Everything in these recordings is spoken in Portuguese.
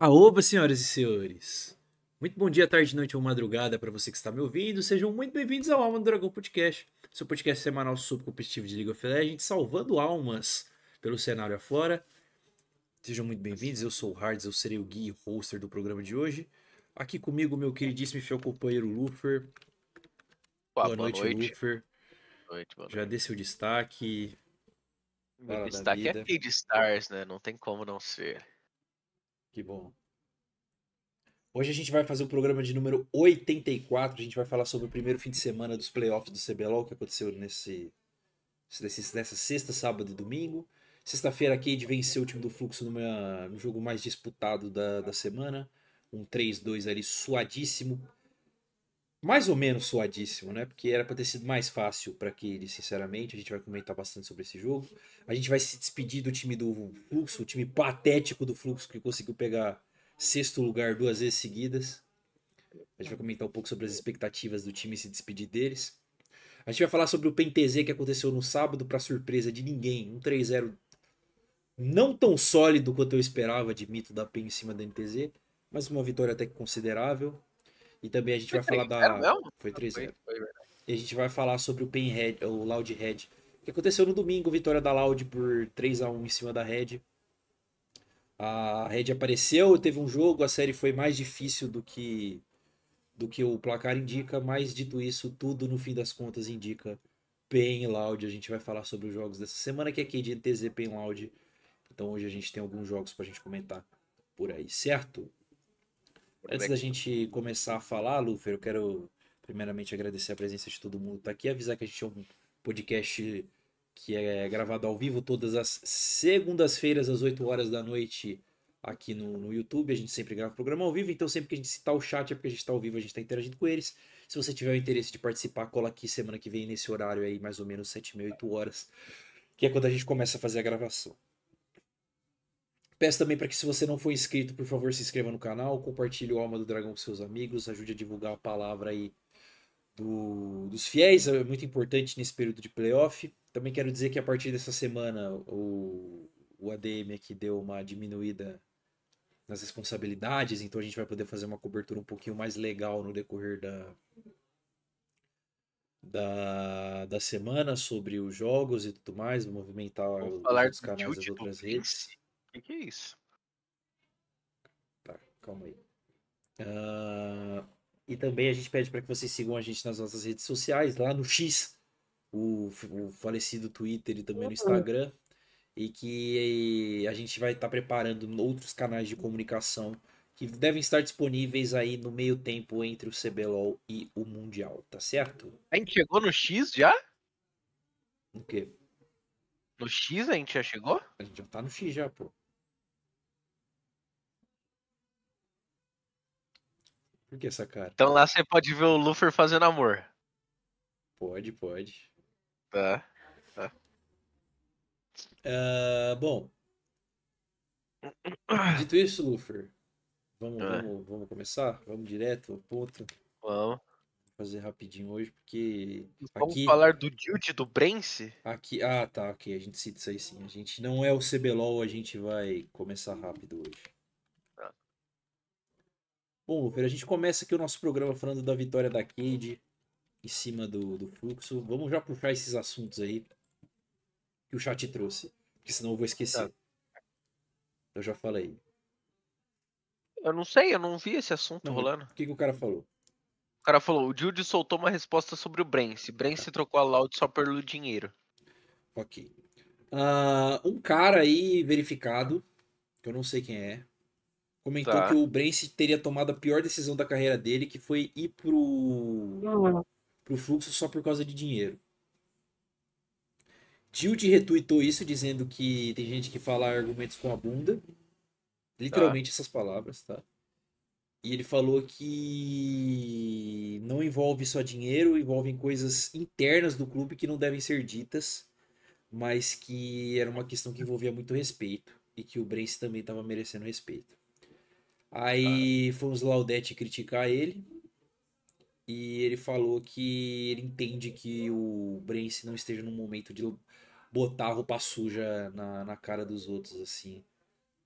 Aoba, senhoras e senhores! Muito bom dia, tarde, noite ou madrugada para você que está me ouvindo. Sejam muito bem-vindos ao Alma do Dragão Podcast, seu podcast semanal sobre competitivo de League of Legends, salvando almas pelo cenário afora. Sejam muito bem-vindos, eu sou o Hards, eu serei o guia e hoster do programa de hoje. Aqui comigo, meu queridíssimo e fiel companheiro Lufer. Boa, boa, noite, noite. Lufer. Boa noite, boa Já dê seu destaque. Meu destaque é. Cade Stars, né? Não tem como não ser. Que bom. Hoje a gente vai fazer o programa de número 84. A gente vai falar sobre o primeiro fim de semana dos playoffs do CBLOL que aconteceu nesse, nesse- nessa sexta, sábado e domingo. Sexta-feira a Cade venceu o time do Fluxo numa- no jogo mais disputado da, da semana. Um 3-2 ali suadíssimo. Mais ou menos suadíssimo, né? Porque era pra ter sido mais fácil pra Cade, sinceramente. A gente vai comentar bastante sobre esse jogo. A gente vai se despedir do time do Fluxo, o time patético do Fluxo que conseguiu pegar sexto lugar duas vezes seguidas. A gente vai comentar um pouco sobre as expectativas do time e se despedir deles. A gente vai falar sobre o PNTZ que aconteceu no sábado, para surpresa de ninguém. Um 3-0 não tão sólido quanto eu esperava, admito, da PEN em cima da NTZ, mas uma vitória até que considerável. E também a gente vai falar da. 3-0 mesmo? Foi 3-0. Foi, foi verdade. E a gente vai falar sobre o Pen Red, o Loud que aconteceu no domingo, vitória da Loud por 3 a 1 em cima da Red. A Red apareceu, teve um jogo, a série foi mais difícil do que do que o placar indica, mas dito isso, tudo no fim das contas indica Pen Loud. A gente vai falar sobre os jogos dessa semana, que é KD NTZ Pen Loud. Então hoje a gente tem alguns jogos pra gente comentar por aí, certo? Antes da gente começar a falar, Lufer, eu quero primeiramente agradecer a presença de todo mundo que tá aqui, avisar que a gente é um podcast que é gravado ao vivo todas as segundas-feiras às 8 horas da noite aqui no, no YouTube. A gente sempre grava o programa ao vivo, então sempre que a gente citar o chat é porque a gente está ao vivo, a gente está interagindo com eles. Se você tiver o interesse de participar, cola aqui semana que vem nesse horário aí, mais ou menos 7 e 8 horas, que é quando a gente começa a fazer a gravação. Peço também para que se você não for inscrito, por favor, se inscreva no canal, compartilhe o Alma do Dragão com seus amigos, ajude a divulgar a palavra aí do- dos fiéis, é muito importante nesse período de playoff. Também quero dizer que a partir dessa semana o, o ADM aqui deu uma diminuída nas responsabilidades, então a gente vai poder fazer uma cobertura um pouquinho mais legal no decorrer da, da, da semana sobre os jogos e tudo mais, movimentar os falar outros do canais das outras redes. Que, que é isso? Tá, calma aí. Ah, e também a gente pede para que vocês sigam a gente nas nossas redes sociais, lá no X, o, o falecido Twitter e também no Instagram. E que a gente vai estar preparando outros canais de comunicação que devem estar disponíveis aí no meio tempo entre o CBLOL e o Mundial, tá certo? A gente chegou no X já? O quê? No X a gente já chegou? A gente já tá no X já, pô. Por que essa cara? Então lá você pode ver o Lufer fazendo amor. Pode, pode. Tá. Ah, bom, dito isso, Lufer, vamos, Ah. vamos, vamos começar? Vamos direto ao ponto. Vamos. Vou fazer rapidinho hoje, porque Vamos aqui, falar do Tilt do Brence? aqui. Ah, tá, ok. A gente cita isso aí sim. A gente não é o CBLOL, a gente vai começar rápido hoje. Tá. Bom, Lufer, a gente começa aqui o nosso programa falando da vitória da Cade em cima do, do fluxo. Vamos já puxar esses assuntos aí que o chat trouxe, porque senão eu vou esquecer. Tá. Eu já falei. Eu não sei, eu não vi esse assunto Não, rolando. O que, que o cara falou? O cara falou, o Jude soltou uma resposta sobre o Brence. Brence trocou a Loud só pelo dinheiro. Ok. Ah, um cara aí verificado, que eu não sei quem é, comentou Tá. que o Brence teria tomado a pior decisão da carreira dele, que foi ir pro, pro fluxo só por causa de dinheiro. Jude retweetou isso dizendo que tem gente que fala argumentos com a bunda. Literalmente essas palavras, tá? E ele falou que não envolve só dinheiro, envolvem coisas internas do clube que não devem ser ditas, mas que era uma questão que envolvia muito respeito e que o Brence também estava merecendo respeito. Aí fomos Laudete criticar ele e ele falou que ele entende que o Brence não esteja num momento de botar roupa suja na, na cara dos outros, assim.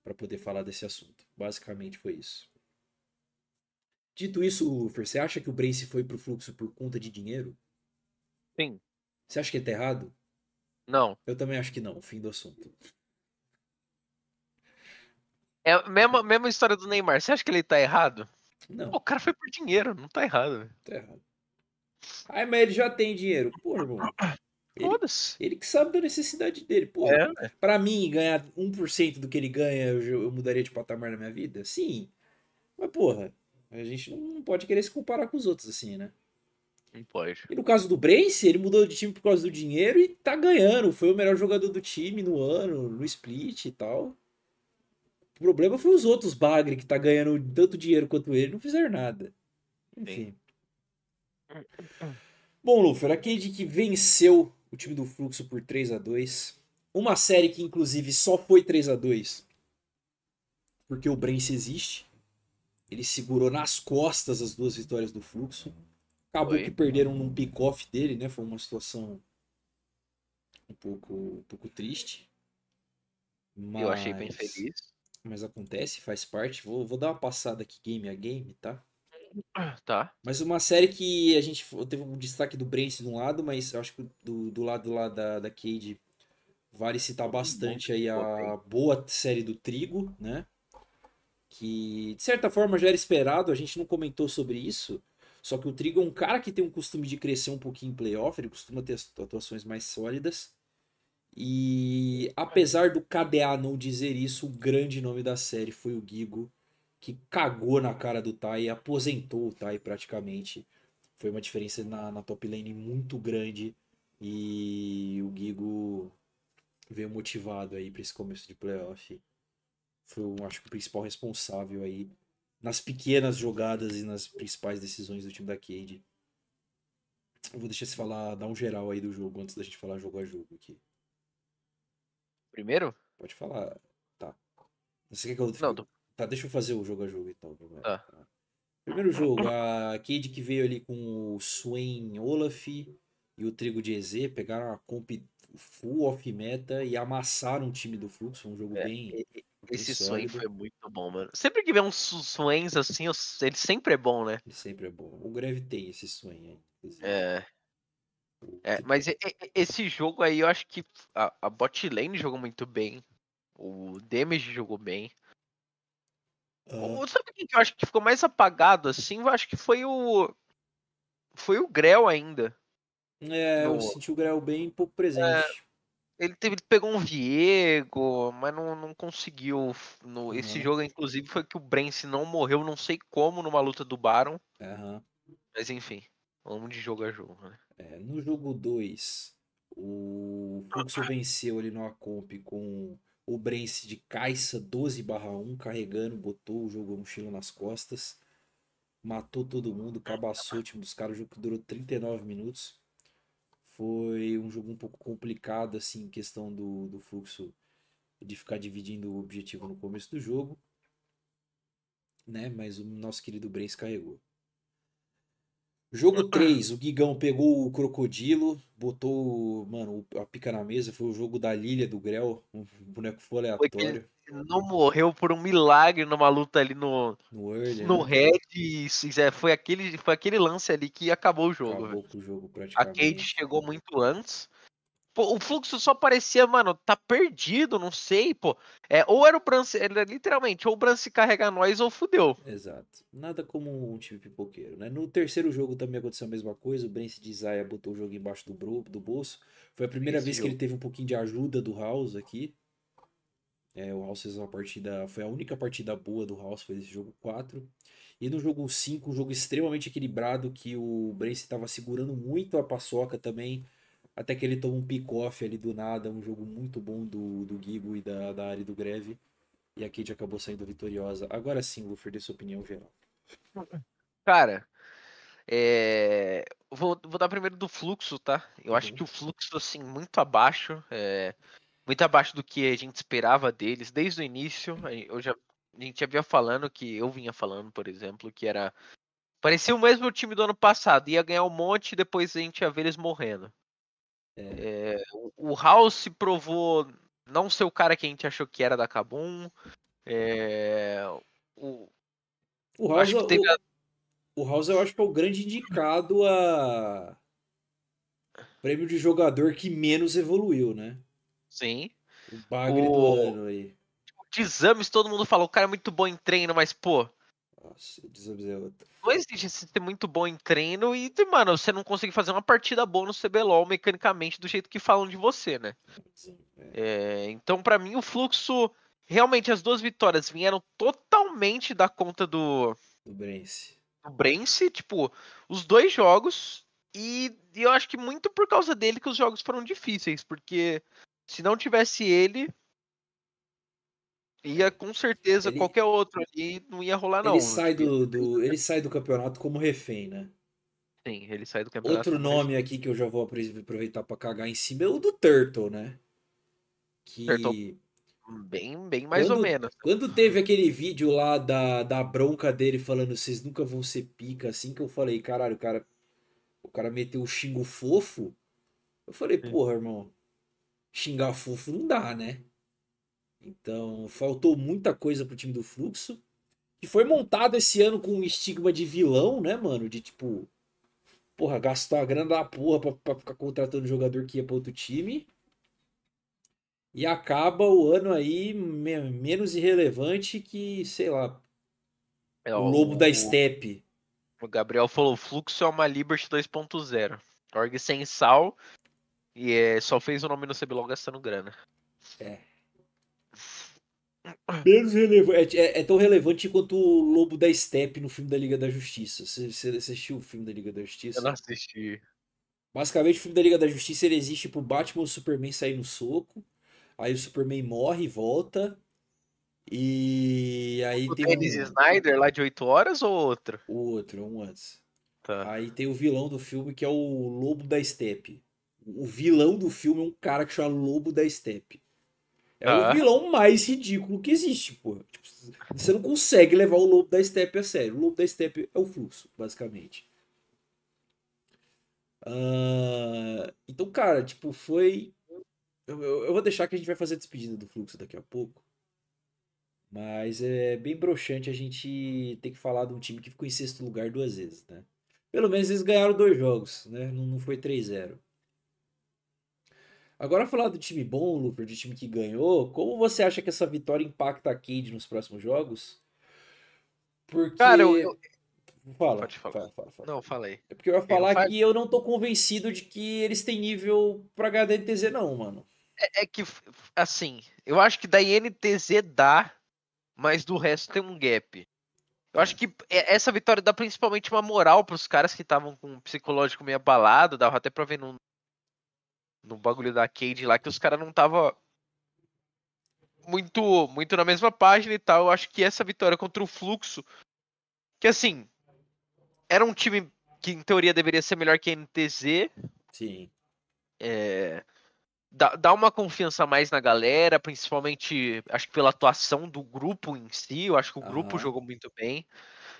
para poder falar desse assunto. Basicamente foi isso. Dito isso, Lufer, você acha que o Brace foi pro fluxo por conta de dinheiro? Sim. Você acha que ele tá errado? Não. Eu também acho que não, fim do assunto. É a mesma, mesma história do Neymar. Você acha que ele tá errado? Não, Pô, o cara foi por dinheiro, não tá errado. velho. tá errado. Ai, mas ele já tem dinheiro. Pô, irmão. Ele, ele que sabe da necessidade dele. Pô, É, pra mim, ganhar 1% do que ele ganha, eu, eu mudaria de patamar na minha vida? Sim. Mas, porra, a gente não pode querer se comparar com os outros assim, né? Não pode. E no caso do Brace, ele mudou de time por causa do dinheiro e tá ganhando. Foi o melhor jogador do time no ano, no split e tal. O problema foi os outros bagre que tá ganhando tanto dinheiro quanto ele, não fizeram nada. Enfim. Bom, Lufer, a Cade que venceu o time do Fluxo por 3 a 2 Uma série que, inclusive, só foi 3 a 2 porque o Brace existe. Ele segurou nas costas as duas vitórias do Fluxo. Acabou Foi. que perderam num pick-off dele, né? Foi uma situação um pouco, um pouco triste. Mas, Eu achei bem feliz. Mas acontece, faz parte. Vou, vou dar uma passada aqui game a game, tá? Tá. Mas uma série que a gente teve um destaque do Brence de um lado, mas eu acho que do, do lado lá da, da Cade vale citar bastante aí a boa série do Trigo, né? Que de certa forma já era esperado, a gente não comentou sobre isso. Só que o Trigo é um cara que tem um costume de crescer um pouquinho em playoff, ele costuma ter atuações mais sólidas. E apesar do KDA não dizer isso, o grande nome da série foi o Gigo, que cagou na cara do Tai aposentou o Tai praticamente. Foi uma diferença na, na top lane muito grande e o Gigo veio motivado aí para esse começo de playoff. Foi, eu acho que o principal responsável aí nas pequenas jogadas e nas principais decisões do time da Cade. Eu vou deixar você falar, dar um geral aí do jogo antes da gente falar jogo a jogo aqui. Primeiro? Pode falar. Tá. Você quer que eu. Não, tô- Tá, deixa eu fazer o jogo a jogo então. Tá. Primeiro jogo, a Cade que veio ali com o Swain Olaf e o Trigo de EZ, pegaram a comp full off meta e amassaram o time do Fluxo. Foi um jogo É, bem. Esse sólido. foi muito bom, mano. Sempre que vê uns Swains assim, ele sempre é bom, né? Ele sempre é bom. O Greve tem esse Swain aí. É. É, mas esse jogo aí eu acho que a, a bot lane jogou muito bem. O damage jogou bem. Ah, O- Sabe quem que eu acho que ficou mais apagado assim? Eu acho que foi o. Foi o Grell ainda. é, eu no- senti o Greve bem pouco presente. Ele, teve, ele pegou um Viego, mas não, não conseguiu. No, Esse Uhum. jogo, inclusive, foi que o Brence não morreu, não sei como, numa luta do Baron. Aham. Mas enfim, vamos de jogo a jogo, né? É, no jogo 2, o Fluxo venceu ali no Acomp com o Brence de Caixa 12/1, carregando, botou o jogo mochila nas costas, matou todo mundo, cabaçou o time dos caras, o jogo que durou 39 minutos. Foi um jogo um pouco complicado, assim, em questão do, do fluxo de ficar dividindo o objetivo no começo do jogo, né? Mas o nosso querido Brence carregou. Jogo 3, o Gigão pegou o Crocodilo, botou, mano, a pica na mesa, foi o jogo da Lilia do Grell, um boneco Foi aleatório não morreu por um milagre numa luta ali no, no early, no né? Red. E, é, foi, aquele, foi aquele lance ali que acabou o jogo. Acabou o jogo A praticamente. Cade chegou muito antes. Pô, o fluxo só parecia, mano, tá perdido, não sei, pô. É, ou era o Brance, era literalmente, ou o Brance carrega nós ou fudeu. Exato. Nada como um time pipoqueiro, né? No terceiro jogo também aconteceu a mesma coisa. O Brence de Zaya botou o jogo embaixo do, bro, do bolso. Foi a primeira Esse vez que jogo. ele teve um pouquinho de ajuda do House aqui. É, o House fez uma partida. Foi a única partida boa do House, foi esse jogo 4. E no jogo 5, um jogo extremamente equilibrado que o Brence estava segurando muito a paçoca também. Até que ele tomou um pick-off ali do nada. Um jogo muito bom do, do Gigo e da, da área do Greve. E a Cade acabou saindo vitoriosa. Agora sim, Luffy, dê sua opinião geral. Cara, é, vou, vou dar primeiro do fluxo, tá? Eu Tá acho que o fluxo, assim, muito abaixo. é, muito abaixo do que a gente esperava deles desde o início. a- Eu já, a gente já vinha falando que eu vinha falando, por exemplo, que era. Parecia o mesmo time do ano passado, ia ganhar um monte e depois a gente ia ver eles morrendo. É, o- o House se provou não ser o cara que a gente achou que era da Kabum. É, o, O House, que teve o, House eu acho que é o grande indicado a prêmio de jogador que menos evoluiu, né? sim. O bagre do O- ano aí. De exames, todo mundo fala, o cara é muito bom em treino, mas, pô, Nossa, outro. não existe esse ser muito bom em treino e, mano, você não consegue fazer uma partida boa no CBLOL mecanicamente do jeito que falam de você, né? É. É, então, pra mim, o fluxo. Realmente, as duas vitórias vieram totalmente da conta do, Do Brence. do Brence, tipo, os dois jogos. E, e eu acho que muito por causa dele que os jogos foram difíceis, porque se não tivesse ele, ia com certeza Ele- qualquer outro ali não ia rolar, não. ele sai do, do- ele sai do campeonato como refém, né? Sim, ele sai do campeonato. Outro nome aqui que eu já vou aproveitar pra cagar em cima é o do Turtle, né? Que Turtle. Bem, bem mais ou Quando- menos. quando teve aquele vídeo lá da, da bronca dele falando vocês nunca vão ser pica, assim que eu falei, caralho, o cara, o cara meteu o xingo fofo. Eu falei, porra, irmão, xingar fofo não dá, né? Então, faltou muita coisa pro time do Fluxo. Que foi montado esse ano com um estigma de vilão, né, mano? De tipo, porra, gastou a grana da porra pra, pra ficar contratando jogador que ia pra outro time. E acaba o ano aí me- menos irrelevante que, sei lá, É, o lobo da steppe. O Gabriel falou: Fluxo é uma Liberty 2.0. Org sem sal. E é, só fez o nome no CBLOL gastando grana. Menos relevante. É, é tão relevante quanto o lobo da steppe no filme da Liga da Justiça. Você, você assistiu o filme da Liga da Justiça? Eu não assisti. Basicamente, o filme da Liga da Justiça ele existe pro Batman e o Superman sair no soco. Aí o Superman morre e volta. E aí O tem Dennis um, Snyder lá de 8 horas ou outro? o outro, um antes. Tá. Aí tem o vilão do filme que é o Lobo da Steppe. O vilão do filme é um cara que chama Lobo da Steppe. É Ah. o vilão mais ridículo que existe, pô. Tipo, você não consegue levar o Lobo da Steppe a sério. O Lobo da Steppe é o fluxo, basicamente. Ah, então, cara, tipo, foi. Eu, eu- eu vou deixar que a gente vai fazer a despedida do fluxo daqui a pouco. Mas é bem broxante a gente ter que falar de um time que ficou em sexto lugar duas vezes, né? Pelo menos eles ganharam dois jogos, né? Não, não foi 3-0. Agora falar do time bom, Luper, do time que ganhou, como você acha que essa vitória impacta a Cade nos próximos jogos? Porque. Cara, eu- eu- Fala, Pode falar. fala, fala, fala. Não, falei. É porque eu ia não falar faz- que eu não tô convencido de que eles têm nível pra ganhar da NTZ, não, mano. É, é que, assim, eu acho que da INTZ dá, mas do resto tem um gap. Eu acho que é- essa vitória dá principalmente uma moral pros caras que estavam com o psicológico meio abalado, dava até pra ver no, no bagulho da Cade lá que os caras não estavam muito, muito na mesma página e tal. Eu acho que essa vitória contra o Fluxo, que assim, era um time que em teoria deveria ser melhor que a NTZ, Sim. é, dá, dá uma confiança mais na galera, principalmente acho que pela atuação do grupo em si. Eu acho que o grupo Aham. jogou muito bem.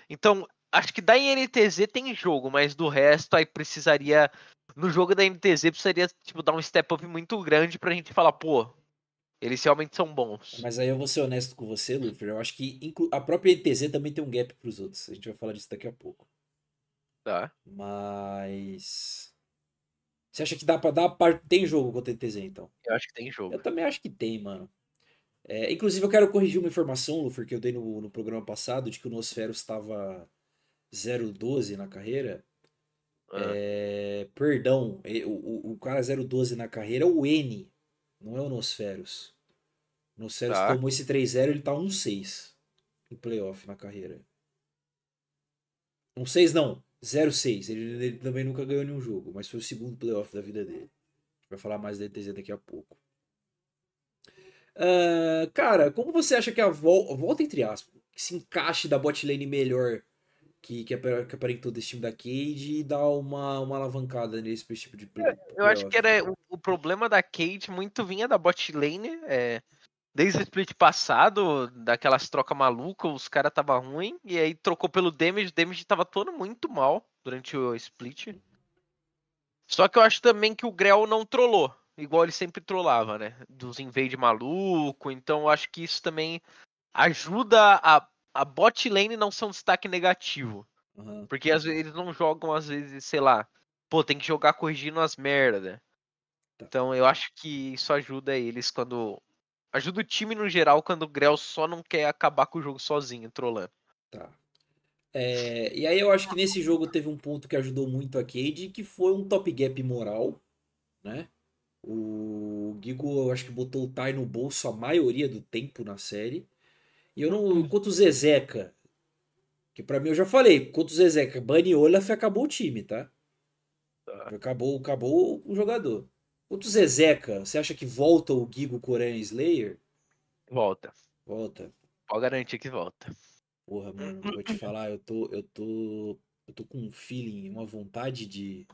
Então, acho que da INTZ tem jogo, mas do resto aí precisaria. No jogo da NTZ precisaria tipo, dar um step up muito grande pra gente falar, pô, eles realmente são bons. Mas aí eu vou ser honesto com você, Luffy. Eu acho que a própria NTZ também tem um gap pros outros. A gente vai falar disso daqui a pouco. Tá? Mas. Você acha que dá pra dar? par- Tem jogo contra a NTZ, então? Eu acho que tem jogo. Eu também acho que tem, mano. É, inclusive, eu quero corrigir uma informação, Luffy, que eu dei no, no programa passado, de que o Nosferos estava 0-12 na carreira. Ah, É, perdão, o, o, o cara 0-12 na carreira é o N, não é o Nosferos. O Nosferos Tá. tomou esse 3-0, ele tá 1-6 em playoff na carreira. 1-6 não, 0-6. Ele, ele também nunca ganhou nenhum jogo, mas foi o segundo playoff da vida dele. Vai falar mais da ETZ daqui a pouco. Ah, cara, como você acha que a vol- volta, entre aspas, que se encaixe da bot lane melhor que, que, apare- que aparentou desse time da Cade e dá uma, uma alavancada nesse tipo de play? Eu acho que era o, o problema da Kate muito vinha da bot lane. é, desde o split passado, daquelas trocas malucas, os caras tava ruim. E aí trocou pelo damage, o damage tava todo muito mal durante o split. Só que eu acho também que o Grell não trollou, igual ele sempre trollava, né? Dos invade maluco. Então eu acho que isso também ajuda a, a bot lane não um destaque negativo. Aham. Porque às vezes eles não jogam, às vezes, sei lá, pô, tem que jogar corrigindo as merda. Tá. Então eu acho que isso ajuda eles quando. Ajuda o time no geral quando o Grell só não quer acabar com o jogo sozinho, trolando. Tá. É, e aí eu acho que nesse jogo teve um ponto que ajudou muito a Cade, que foi um top gap moral, né? O Gigo, eu acho que botou o Tai no bolso a maioria do tempo na série. E eu não. Enquanto o Zezeca, que pra mim eu já falei, enquanto o Zezeca bane Olaf, acabou o time, tá? Tá. Acabou, acabou o jogador. Enquanto o Zezeca, você acha que volta o Gigo Korean Slayer? Volta. Volta. Pode garantir que volta. Porra, mano, vou te falar, eu tô, eu tô, eu tô com um feeling, uma vontade de,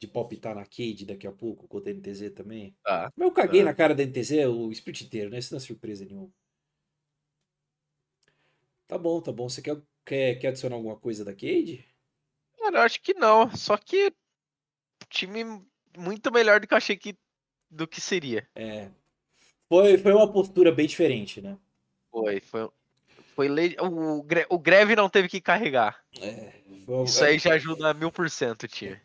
de palpitar na Cade daqui a pouco, com o NTZ também. Tá. Mas eu caguei Tá. na cara da NTZ o split inteiro, né? Isso não é surpresa nenhuma. Tá bom, tá bom. Você quer, quer, quer adicionar alguma coisa da Cade? Cara, eu acho que não. Só que time muito melhor do que eu achei que do que seria. É. Foi, foi uma postura bem diferente, né? Foi, foi. Foi le- o, o Greve não teve que carregar. É. Foi- Isso aí já ajuda mil por cento time.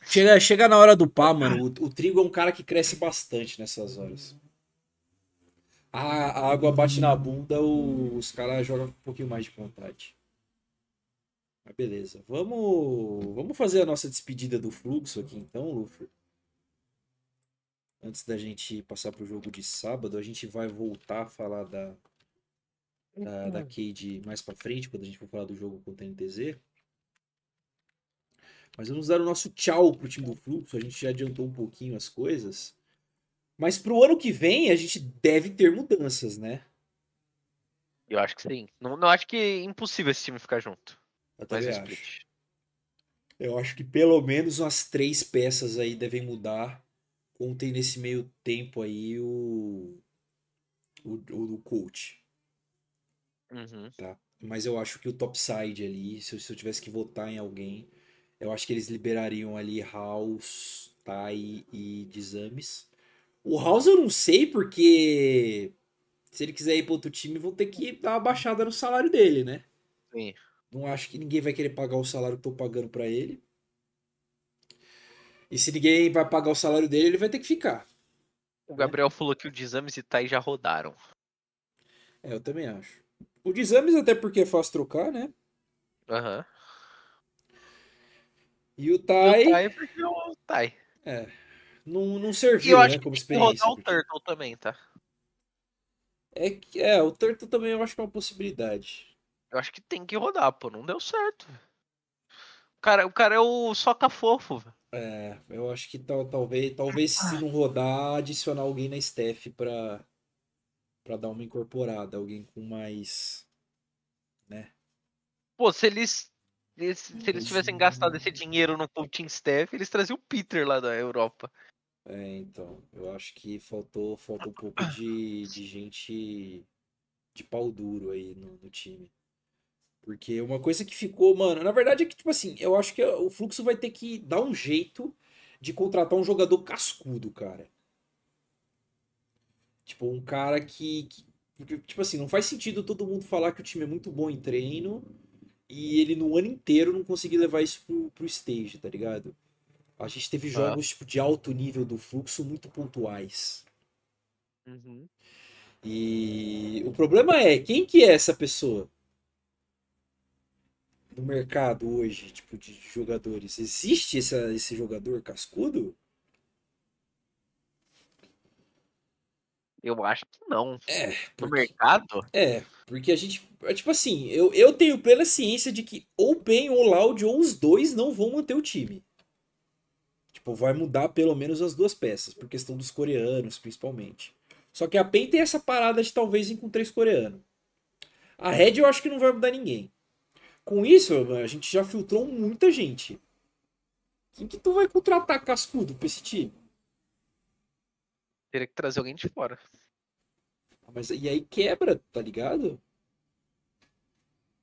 Chega, chega na hora do pá, mano. O, o trigo é um cara que cresce bastante nessas horas. A, a água bate na bunda, o- os caras jogam com um pouquinho mais de vontade. Mas beleza. Vamos, vamos fazer a nossa despedida do fluxo aqui então, Luffy. Antes da gente passar pro jogo de sábado, a gente vai voltar a falar da, da, da Cade mais pra frente, quando a gente for falar do jogo contra a NTZ. Mas vamos dar o nosso tchau pro time do Fluxo. A gente já adiantou um pouquinho as coisas. Mas pro ano que vem a gente deve ter mudanças, né? Eu acho que sim. Não, não acho que é impossível esse time ficar junto. Eu Mas split. Eu acho que pelo menos umas três peças aí devem mudar. Contem nesse meio tempo aí o. O, o, o coach. Uhum. tá? Mas eu acho que o topside ali, se eu, se eu tivesse que votar em alguém, eu acho que eles liberariam ali House, Tai e Dizames. O House eu não sei porque se ele quiser ir para outro time, vão ter que dar uma baixada no salário dele, né? Sim. Não acho que ninguém vai querer pagar o salário que eu tô pagando para ele. E se ninguém vai pagar o salário dele, ele vai ter que ficar. O Gabriel falou que o Dizames e Tai já rodaram. É, eu também acho. O Dizames até porque é fácil trocar, né? Aham. E o E Tai, o Tai porque o Tai. Não, não serviu, né, como que rodar experiência. o. Turtle também, tá? É, que- é, o Turtle também eu acho que é uma possibilidade. Eu acho que tem que rodar, pô. Não deu certo. O cara, o cara é o soca fofo. velho. É, eu acho que tal, talvez, talvez se não rodar, adicionar alguém na staff pra, pra dar uma incorporada, alguém com mais, né? Pô, se eles. eles- Se eles tivessem gastado esse dinheiro no coaching staff, eles traziam o Peter lá da Europa. É, então, eu acho que faltou, falta um pouco de, de gente de pau duro aí no, no time. Porque uma coisa que ficou, mano, na verdade é que, tipo assim, eu acho que o Fluxo vai ter que dar um jeito de contratar um jogador cascudo, cara. Tipo, um cara que, que- tipo assim, não faz sentido todo mundo falar que o time é muito bom em treino e ele no ano inteiro não conseguir levar isso pro, pro stage, tá ligado? A gente teve jogos tipo, de alto nível do fluxo muito pontuais. Uhum. E o problema é, quem que é essa pessoa? No mercado hoje, tipo, de jogadores. Existe essa, esse jogador cascudo? Eu acho que não. É, No porque, mercado? é, porque a gente. É tipo assim, eu, eu tenho plena ciência de que ou Pen ou Loud ou os dois não vão manter o time. Tipo, vai mudar pelo menos as duas peças, por questão dos coreanos, principalmente. Só que a PEN tem essa parada de talvez ir com três coreanos. A Red eu acho que não vai mudar ninguém. Com isso, a gente já filtrou muita gente. Quem que tu vai contratar cascudo pra esse time? Teria que trazer alguém de fora. Ah, Mas e aí quebra, tá ligado?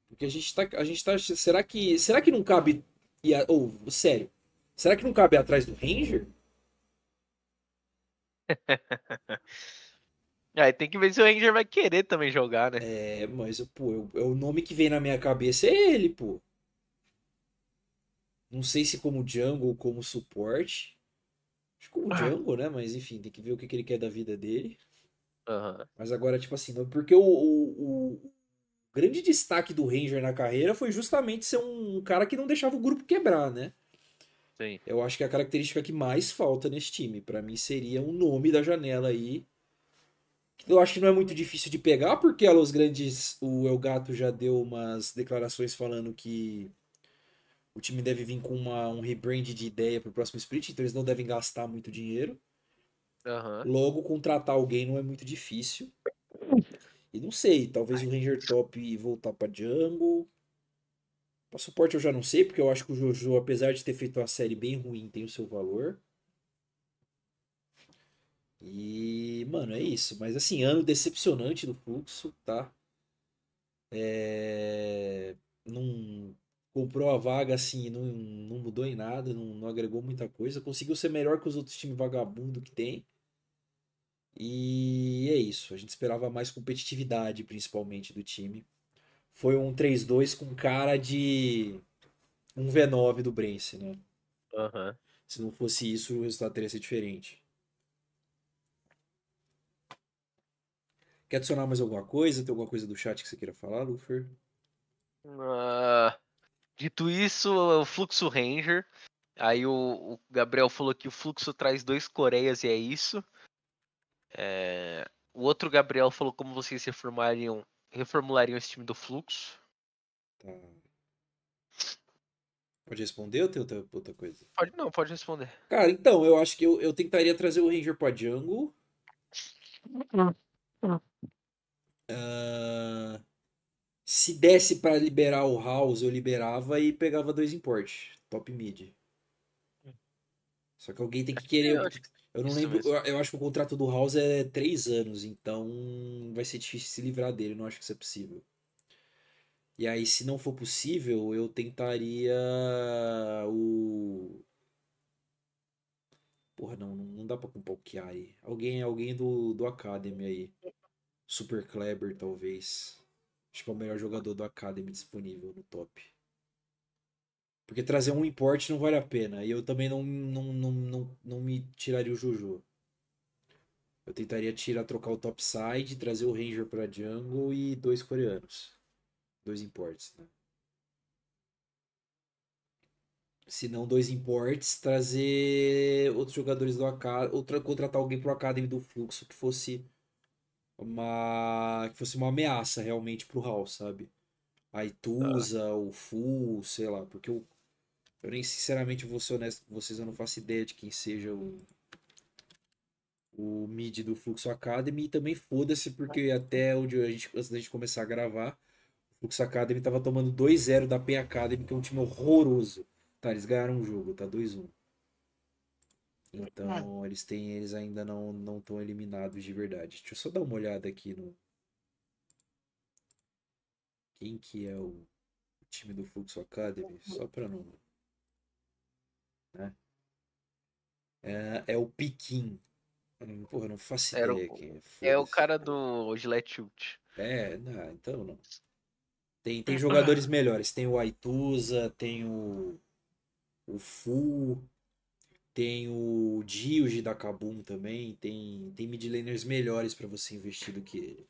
Porque a gente tá, a gente tá, será que, será que não cabe ou sério? Será que não cabe atrás do Ranger? Aí tem que ver se o Ranger vai querer também jogar, né? É, mas, pô, eu, é o nome que vem na minha cabeça é ele, pô. Não sei se como jungle ou como suporte. Acho que como Ah. jungle, né? Mas enfim, tem que ver o que, que ele quer da vida dele. Aham. Mas agora, tipo assim, porque o, o, o grande destaque do Ranger na carreira foi justamente ser um cara que não deixava o grupo quebrar, né? Sim. Eu acho que a característica que mais falta nesse time, pra mim, seria um nome da janela aí. Eu acho que não é muito difícil de pegar, porque a Los Grandes, o El Gato já deu umas declarações falando que o time deve vir com uma, um rebrand de ideia pro próximo split, então eles não devem gastar muito dinheiro. Aham. Logo, contratar alguém não é muito difícil. E não sei, talvez o Ranger Top voltar pra Jungle. Pra suporte eu já não sei, porque eu acho que o Jojo, apesar de ter feito uma série bem ruim, tem o seu valor. E, mano, é isso. Mas assim, ano decepcionante do fluxo, tá? É... Não comprou a vaga assim, não, não mudou em nada, não, não agregou muita coisa. Conseguiu ser melhor que os outros times vagabundo que tem. E é isso. A gente esperava mais competitividade, principalmente, do time. Foi um 3-2 com cara de um V9 do Brence, né? Aham. Se não fosse isso, o resultado teria sido diferente. Quer adicionar mais alguma coisa? Tem alguma coisa do chat que você queira falar, Lufer? Ah, dito isso, o Fluxo Ranger. Aí o, o Gabriel falou que o Fluxo traz dois Coreias e é isso. É, o outro Gabriel falou como vocês reformulariam, reformulariam esse time do Fluxo. Tá. Pode responder ou tem outra, outra coisa? Pode não, pode responder. Cara, então, eu acho que eu, eu tentaria trazer o Ranger pra Jungle. Ah, se desse pra liberar o House, eu liberava e pegava dois import, top mid. Só que alguém tem que querer. Eu não isso lembro. Eu, eu acho que o contrato do House é três anos, então vai ser difícil se livrar dele. Não acho que isso é possível. E aí, se não for possível, eu tentaria o. Porra, não, não dá pra comprar o Chiari. Alguém, alguém do, do Academy aí. Super Kleber, talvez. Acho que é o melhor jogador do Academy disponível no top. Porque trazer um import não vale a pena. E eu também não, não, não, não, não me tiraria o Jojo. Eu tentaria tirar, trocar o topside, trazer o Ranger pra jungle e dois coreanos. Dois imports, né? Se não dois imports, trazer outros jogadores do Academy, outra contratar alguém pro Academy do Fluxo que fosse uma que fosse uma ameaça realmente pro House, sabe? A Ituza, o Fu, sei lá, porque eu, eu nem sinceramente vou ser honesto com vocês, eu não faço ideia de quem seja o o mid do Fluxo Academy e também foda-se porque até onde a gente antes da gente começar a gravar, o Fluxo Academy tava tomando 2-0 da PEN Academy, que é um time horroroso. Tá, eles ganharam o jogo, tá 2-1. Então, eles têm, eles ainda não não estão eliminados de verdade. Deixa eu só dar uma olhada aqui no quem que é o time do Fluxo Academy, só pra não, né? É, é o Piquin. Hum, Porra, eu não faço Era o- ideia quem é. É o cara do Gillette Ult. É, não, então não. Tem, tem jogadores melhores. Tem o Aituza, tem o, o Fu, tem o Dioge da Kabum também. Tem, tem mid laners melhores pra você investir do que ele.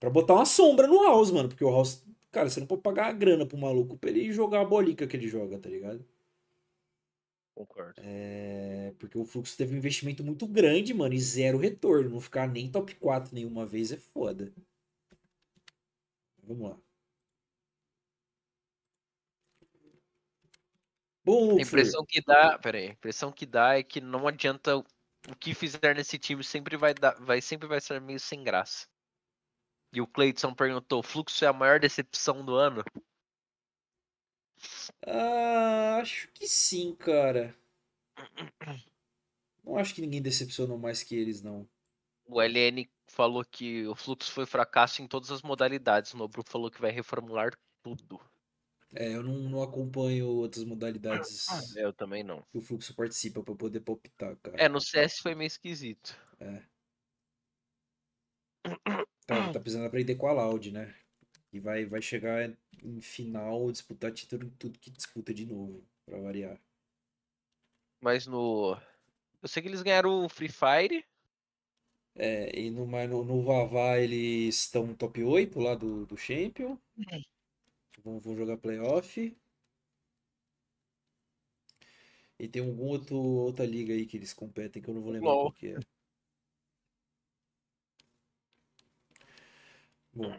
Pra botar uma sombra no House, mano. Porque o House. Cara, você não pode pagar a grana pro maluco pra ele jogar a bolica que ele joga, tá ligado? Concordo. É, porque o fluxo teve um investimento muito grande, mano, e zero retorno. Não ficar nem top 4 nenhuma vez é foda. Vamos lá. Bom, A impressão que dá, pera aí, a impressão que dá é que não adianta o o que fizer nesse time sempre vai dar, vai sempre vai ser meio sem graça. E o Cleiton perguntou: "Fluxo é a maior decepção do ano?" Ah, acho que sim, cara. Não acho que ninguém decepcionou mais que eles, não. O LN falou que o Fluxo foi fracasso em todas as modalidades. O Nobru falou que vai reformular tudo. É, eu não, não acompanho outras modalidades Eu também não. que o fluxo participa pra poder palpitar, cara. É, no CS foi meio esquisito. É. Tá, tá precisando aprender com a Loud, né? E vai, vai chegar em final, disputar título em tudo que disputa de novo, pra variar. Mas no. Eu sei que eles ganharam o Free Fire. É, e no, no, no Vavá eles estão top 8 lá do, do Champion. Vão, vão jogar playoff. E tem algum outro, outra liga aí que eles competem que eu não vou lembrar LOL. qual que é. Bom,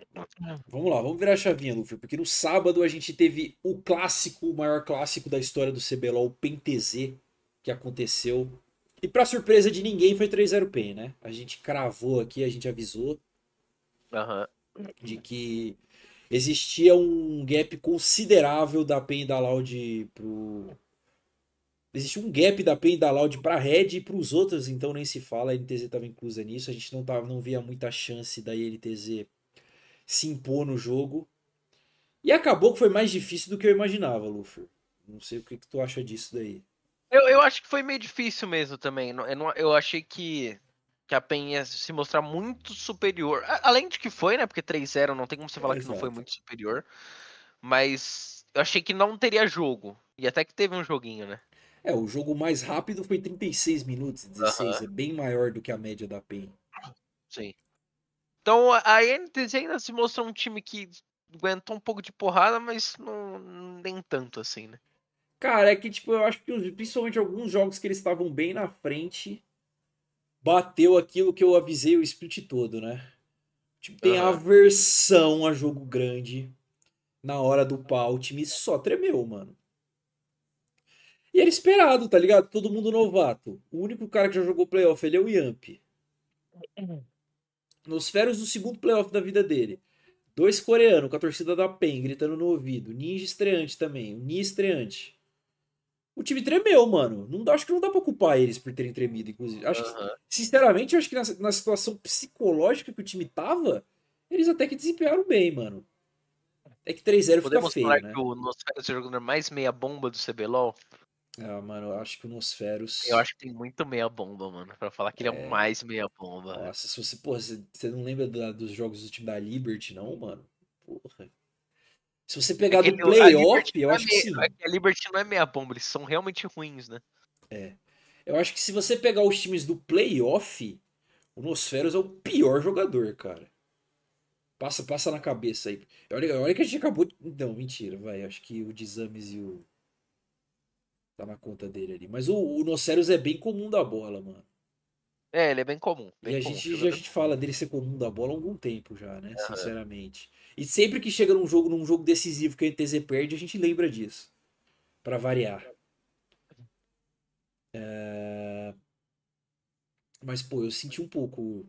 vamos lá, vamos virar a chavinha, Luffy, porque no sábado a gente teve o clássico, o maior clássico da história do CBLOL, o PEN-TZ, que aconteceu. E pra surpresa de ninguém foi 3-0 PEN, né? A gente cravou aqui, a gente avisou Aham. de que existia um gap considerável da PEN e da Loud pro. Existia um gap da PEN e da Loud pra Red e pros outros, então nem se fala, a NTZ estava inclusa nisso, a gente não, tava, não via muita chance da NTZ se impor no jogo. E acabou que foi mais difícil do que eu imaginava, Luffy. Não sei o que, que tu acha disso daí. Eu, eu acho que foi meio difícil mesmo também. Eu, não- eu achei que, que a PEN ia se mostrar muito superior. Além de que foi, né? Porque 3-0 não tem como você falar que não foi muito superior. Mas eu achei que não teria jogo. E até que teve um joguinho, né? É, o jogo mais rápido foi 36 minutos, 16, Aham. é bem maior do que a média da PEN. Sim. Então a NTZ ainda se mostrou um time que aguentou um pouco de porrada, mas não nem tanto assim, né? Cara, é que, tipo, eu acho que principalmente alguns jogos que eles estavam bem na frente, bateu aquilo que eu avisei o split todo, né? Tipo, tem Aham. aversão a jogo grande. Na hora do pau, o time só tremeu, mano. E era esperado, tá ligado? Todo mundo novato. O único cara que já jogou playoff, ele é o Yamp. Nos férias do segundo playoff da vida dele. Dois coreanos com a torcida da PEN gritando no ouvido. Ninja estreante também. O Ni estreante. O time tremeu, mano. Não dá, acho que não dá pra culpar eles por terem tremido, inclusive. Acho que, Aham. sinceramente, eu acho que na, na situação psicológica que o time tava, eles até que desempenharam bem, mano. É que 3-0 fica Podemos feio, falar né? que o Nosferatu é jogador mais meia bomba do CBLOL? Ah, mano, eu acho que o Nosferos. Eu acho que tem muito meia bomba, mano. Pra falar que ele é É. o mais meia bomba. Nossa, se você, porra, você, você não lembra da- dos jogos do time da Liberty, não, mano? Porra. Se você pegar do Aquele- a playoff, eu não é acho que sim. meia- A Liberty não é meia bomba, eles são realmente ruins, né? Eu acho que se você pegar os times do playoff, o Nosferos é o pior jogador, cara. Passa, passa na cabeça aí. Olha, olha que a gente acabou. Não, mentira, vai. Acho que o Desames e o. Tá na conta dele ali. Mas o, o é bem comum da bola, mano. É, ele é bem comum. E Bem a comum. gente, já, a gente fala dele ser comum da bola há algum tempo já, né? Sinceramente. E sempre que chega num jogo, num jogo decisivo que a NTZ perde, a gente lembra disso. Pra variar. É, Mas, pô, eu senti um pouco.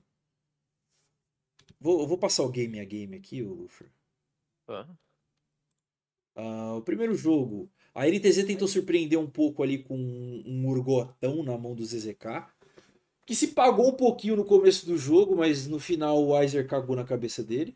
Vou, eu vou passar o game a game aqui, o Luffy. Ah, Ah, o primeiro jogo, a NTZ tentou surpreender um pouco ali com um Urgotão na mão do ZZK, que se pagou um pouquinho no começo do jogo, mas no final o Weiser cagou na cabeça dele.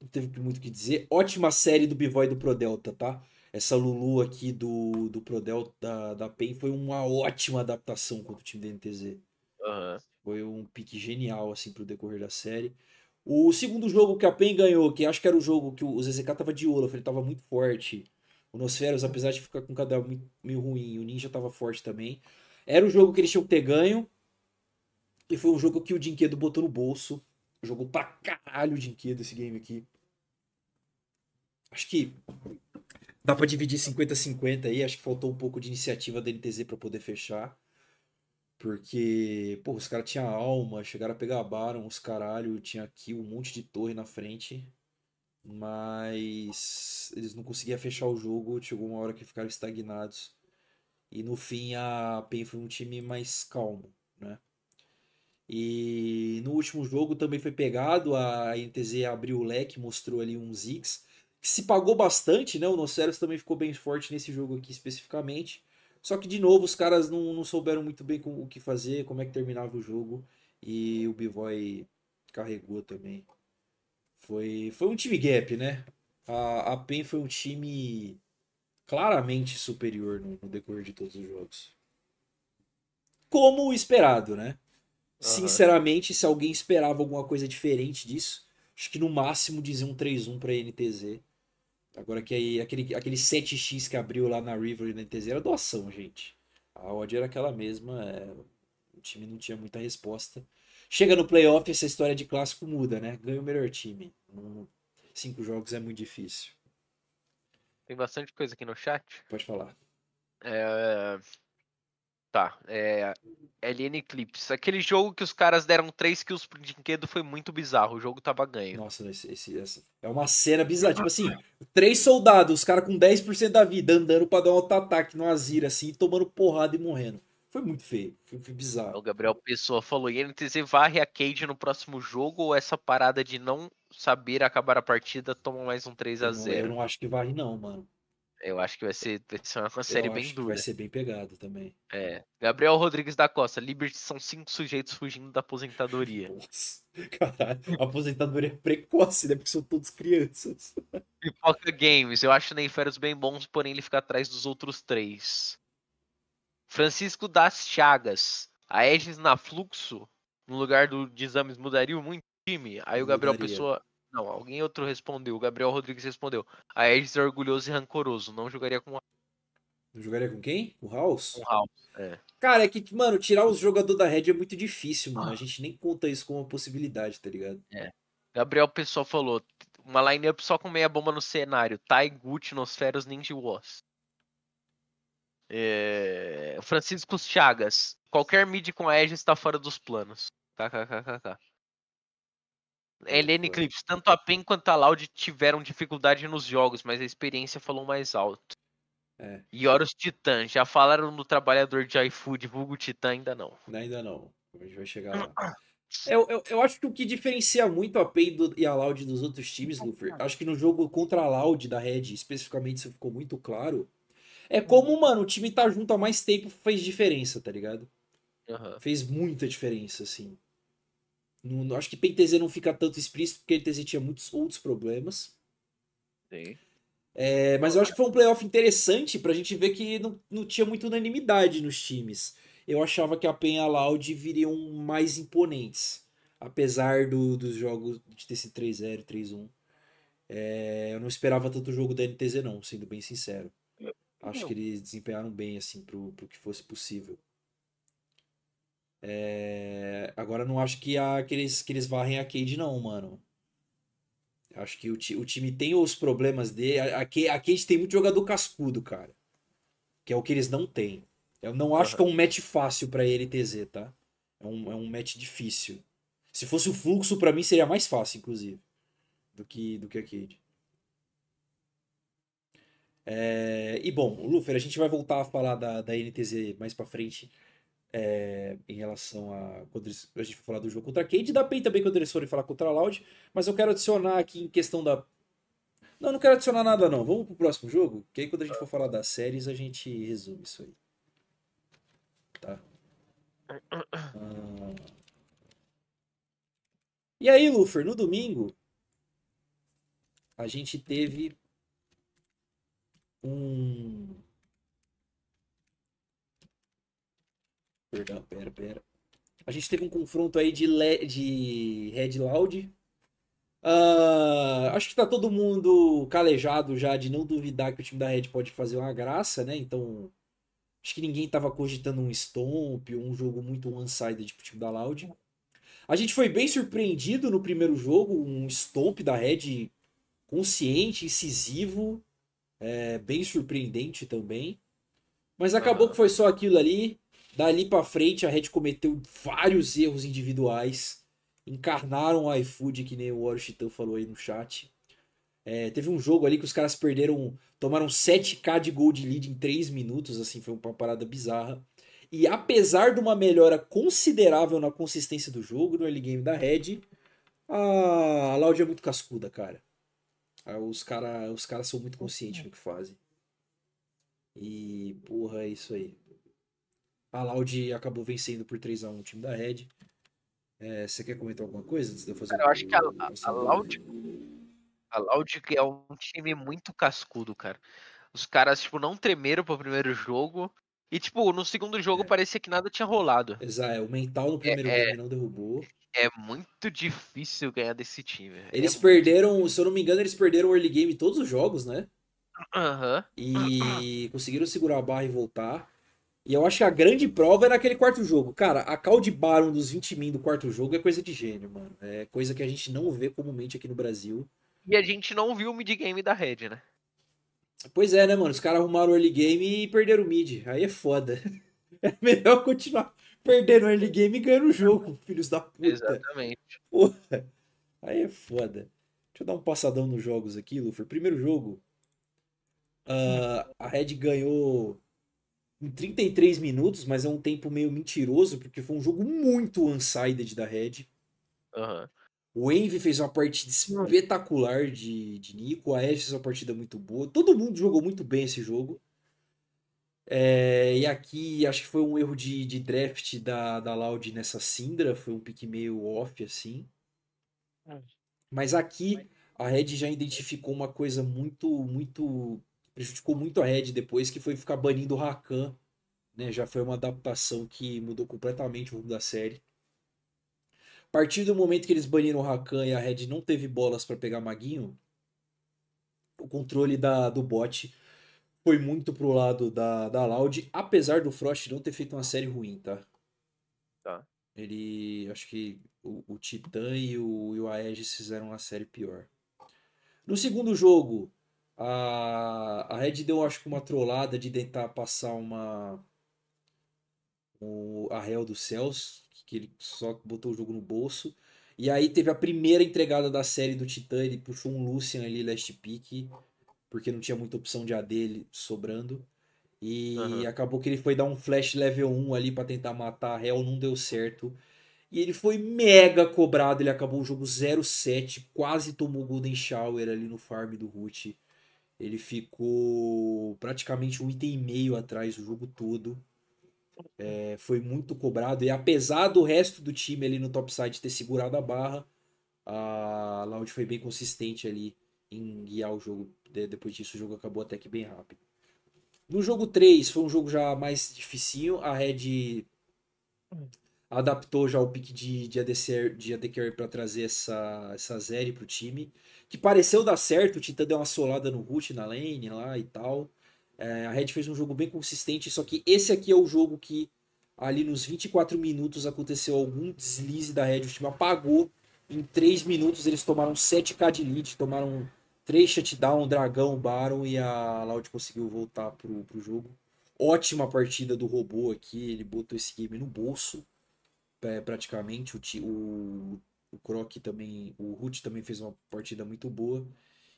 Não teve muito o que dizer. Ótima série do Bivoy do Prodelta, tá? Essa Lulu aqui do, do Prodelta da, da PEN foi uma ótima adaptação contra o time da NTZ. aham. Foi um pique genial, assim, pro decorrer da série. O segundo jogo que a PEN ganhou, que acho que era o jogo que o ZZK tava de Olaf, ele tava muito forte. O Nosferos, apesar de ficar com cada muito- meio ruim, o Ninja tava forte também. Era o jogo que eles tinham que ter ganho. E foi um jogo que o Dinquedo botou no bolso. Jogou pra caralho o Dinquedo esse game aqui. Acho que dá pra dividir 50-50 aí. Acho que faltou um pouco de iniciativa da NTZ pra poder fechar. Porque, pô, os caras tinham alma, chegaram a pegar Baron, os caralho, tinha aqui um monte de torre na frente. Mas eles não conseguiam fechar o jogo, chegou uma hora que ficaram estagnados. E no fim a PEN foi um time mais calmo, né? E no último jogo também foi pegado, a NTZ abriu o leque, mostrou ali um Ziggs, que se pagou bastante, né? O Noceros também ficou bem forte nesse jogo aqui especificamente. Só que, de novo, os caras não, não souberam muito bem com- o que fazer, como é que terminava o jogo. E o Bivoy carregou também. Foi, foi um time gap, né? A, a PEN foi um time claramente superior no, no decorrer de todos os jogos. Como o esperado, né? Sinceramente, se alguém esperava alguma coisa diferente disso, acho que no máximo dizer um 3-1 pra NTZ. Agora que aí, aquele, aquele 7x que abriu lá na River e na NTZ era doação, gente. A odd era aquela mesma, é, o time não tinha muita resposta. Chega no playoff, essa história de clássico muda, né? Ganha o melhor time. cinco jogos é muito difícil. Tem bastante coisa aqui no chat. Pode falar. É... Tá, é. LN Eclipse. Aquele jogo que os caras deram 3 kills pro Dinquedo foi muito bizarro. O jogo tava ganho. Nossa, esse, esse, esse, é uma cena bizarra. Tipo assim, três soldados, os caras com 10% da vida, andando pra dar um auto-ataque no Azir, assim, tomando porrada e morrendo. Foi muito feio. Foi, foi bizarro. O Gabriel Pessoa falou: e NTZ varre a Cade no próximo jogo ou essa parada de não saber acabar a partida toma mais um 3 a 0 Eu não, eu não acho que varre, não, mano. Eu acho que vai ser, vai ser uma série eu bem dura. vai ser bem pegado também. É. Gabriel Rodrigues da Costa, Liberty são cinco sujeitos fugindo da aposentadoria. Nossa, caralho. Aposentadoria é precoce, né? Porque são todos crianças. Pipoca Games, eu acho o Neyferos bem bons, porém ele fica atrás dos outros três. Francisco das Chagas, a Aegis na fluxo, no lugar do de exames, mudaria muito o time? Aí o Gabriel Mudaria. Pessoa. Não, alguém outro respondeu. O Gabriel Rodrigues respondeu. A Aegis é orgulhoso e rancoroso. Não jogaria com Não jogaria com quem? Com o House? o House. É. Cara, é que, mano, tirar os jogadores da Red é muito difícil, mano. A gente nem conta isso como uma possibilidade, tá ligado? Gabriel Pessoa falou. Uma lineup só com meia bomba no cenário. Tai, Gucci, Nosferos, Ninja Wars. É... Francisco Chagas. Qualquer mid com a Aegis está fora dos planos. KKKKK. Helene. Clips, tanto a PEN quanto a Loud tiveram dificuldade nos jogos, mas a experiência falou mais alto. É. E Horus Titã, já falaram do trabalhador de iFood, vulgo Titã, ainda não. Ainda não. A gente vai chegar lá. Eu, eu, eu acho que o que diferencia muito a PEN do- e a Loud dos outros times, Luffy, acho que no jogo contra a Loud da Red, especificamente, isso ficou muito claro. É como, mano, o time tá junto há mais tempo fez diferença, tá ligado? Aham. Fez muita diferença, assim. Não, acho que PNTZ não fica tanto explícito, porque PNTZ tinha muitos outros problemas. Sim. É, mas eu acho que foi um playoff interessante pra gente ver que não, não tinha muita unanimidade nos times. Eu achava que a PEN e a Loud viriam mais imponentes. Apesar do- dos jogos de ter sido 3-0, 3-1. É, eu não esperava tanto o jogo da NTZ, não, sendo bem sincero. Acho Não. que eles desempenharam bem, assim, pro, pro que fosse possível. É, agora não acho que, a, que, eles, que eles varrem a Cade, não, mano. Acho que o, ti- o time tem os problemas dele. A, a, a Cade tem muito jogador cascudo, cara. Que é o que eles não têm. Eu não acho que é um match fácil pra LTZ, tá? É um, é um match difícil. Se fosse o fluxo, pra mim seria mais fácil, inclusive. Do que, do que a Cade. É, e bom, Lufer, a gente vai voltar a falar da, da NTZ mais pra frente. é, em relação a. Quando eles- a gente for falar do jogo contra a Cade, da PEN também quando eles forem falar contra a Loud. Mas eu quero adicionar aqui em questão da. Não, não quero adicionar nada, não. Vamos pro próximo jogo? Que aí quando a gente for falar das séries, a gente resume isso aí. Tá? Ah. E aí, Lufer, no domingo, a gente teve um. Perdão, pera, pera. A gente teve um confronto aí de, Le... de Red Loud. Ah, acho que tá todo mundo calejado já de não duvidar que o time da Red pode fazer uma graça, né? Então, acho que ninguém tava cogitando um Stomp um jogo muito one-sided pro time da Loud. A gente foi bem surpreendido no primeiro jogo, um Stomp da Red consciente, incisivo, é, bem surpreendente também. Mas acabou Aham. que foi só aquilo ali. Dali pra frente, a Red cometeu vários erros individuais. Encarnaram o iFood, que nem o Chitão falou aí no chat. É, teve um jogo ali que os caras perderam, tomaram 7k de gol de lead em 3 minutos, assim, foi uma parada bizarra. E apesar de uma melhora considerável na consistência do jogo, no early game da Red, a Loud é muito cascuda, cara. Os caras os cara são muito conscientes no que fazem. E, porra, é isso aí. A Loud acabou vencendo por 3x1 o time da Red. É, você quer comentar alguma coisa antes de eu fazer Cara, eu acho que a, a Loud. A Loud é um time muito cascudo, cara. Os caras, tipo, não tremeram pro primeiro jogo. E, tipo, no segundo jogo é. parecia que nada tinha rolado. Exato, é, o mental no primeiro é, game não derrubou. É muito difícil ganhar desse time. Eles perderam, se eu não me engano, eles perderam o early game todos os jogos, né? Aham. Uhum. E conseguiram segurar a barra e voltar. E eu acho que a grande prova era aquele quarto jogo. Cara, a call de Baron dos 20 min do quarto jogo é coisa de gênio, mano. É coisa que a gente não vê comumente aqui no Brasil. E a gente não viu o mid game da Red, né? Pois é, né, mano? Os caras arrumaram o early game e perderam o mid. Aí é foda. É melhor continuar perdendo o early game e ganhando o jogo, filhos da puta. Exatamente. Porra. Aí é foda. Deixa eu dar um passadão nos jogos aqui, Lufer. Primeiro jogo. Uh, a Red ganhou em 33 minutos, mas é um tempo meio mentiroso, porque foi um jogo muito unsided da Red. Uhum. O Envy fez uma partida espetacular de, de Nico, a Ashe fez uma partida muito boa. Todo mundo jogou muito bem esse jogo. É, e aqui acho que foi um erro de, de draft da, da Loud nessa Syndra, foi um pique meio off assim. É. Mas aqui a Red já identificou uma coisa muito, muito. prejudicou muito a Red depois, que foi ficar banindo o Rakan. Né? Já foi uma adaptação que mudou completamente o rumo da série. A partir do momento que eles baniram o Rakan e a Red não teve bolas para pegar Maguinho, o controle da, do bot foi muito pro lado da, da Loud, apesar do Frost não ter feito uma série ruim, tá? Tá. Ele. Acho que o, o Titã e o, e o Aegis fizeram uma série pior. No segundo jogo, a, a Red deu, acho que, uma trollada de tentar passar uma. O, a Real dos Céus, que ele só botou o jogo no bolso. E aí teve a primeira entregada da série do Titã, ele puxou um Lucian ali, last pick, porque não tinha muita opção de AD sobrando. E uhum. acabou que ele foi dar um flash level 1 ali para tentar matar a Hell, não deu certo. E ele foi mega cobrado, ele acabou o jogo 0-7, quase tomou Golden Shower ali no farm do Root. Ele ficou praticamente um item e meio atrás o jogo todo. É, foi muito cobrado. E apesar do resto do time ali no topside ter segurado a barra, a Loud foi bem consistente ali em guiar o jogo. depois disso, o jogo acabou até que bem rápido. No jogo 3, foi um jogo já mais dificinho. A Red adaptou já o pick de, de, ADC, de AD para trazer essa, essa Zeri pro time. Que pareceu dar certo, o Titã deu uma solada no root na lane lá e tal. É, a Red fez um jogo bem consistente, só que esse aqui é o jogo que ali nos 24 minutos aconteceu algum deslize da Red, o time apagou. Em 3 minutos eles tomaram 7k de lead, tomaram 3 shutdown, Dragão, Baron e a Loud conseguiu voltar pro, pro jogo. Ótima partida do robô aqui, ele botou esse game no bolso, é, praticamente. O, o, o Croc também, o Root também fez uma partida muito boa.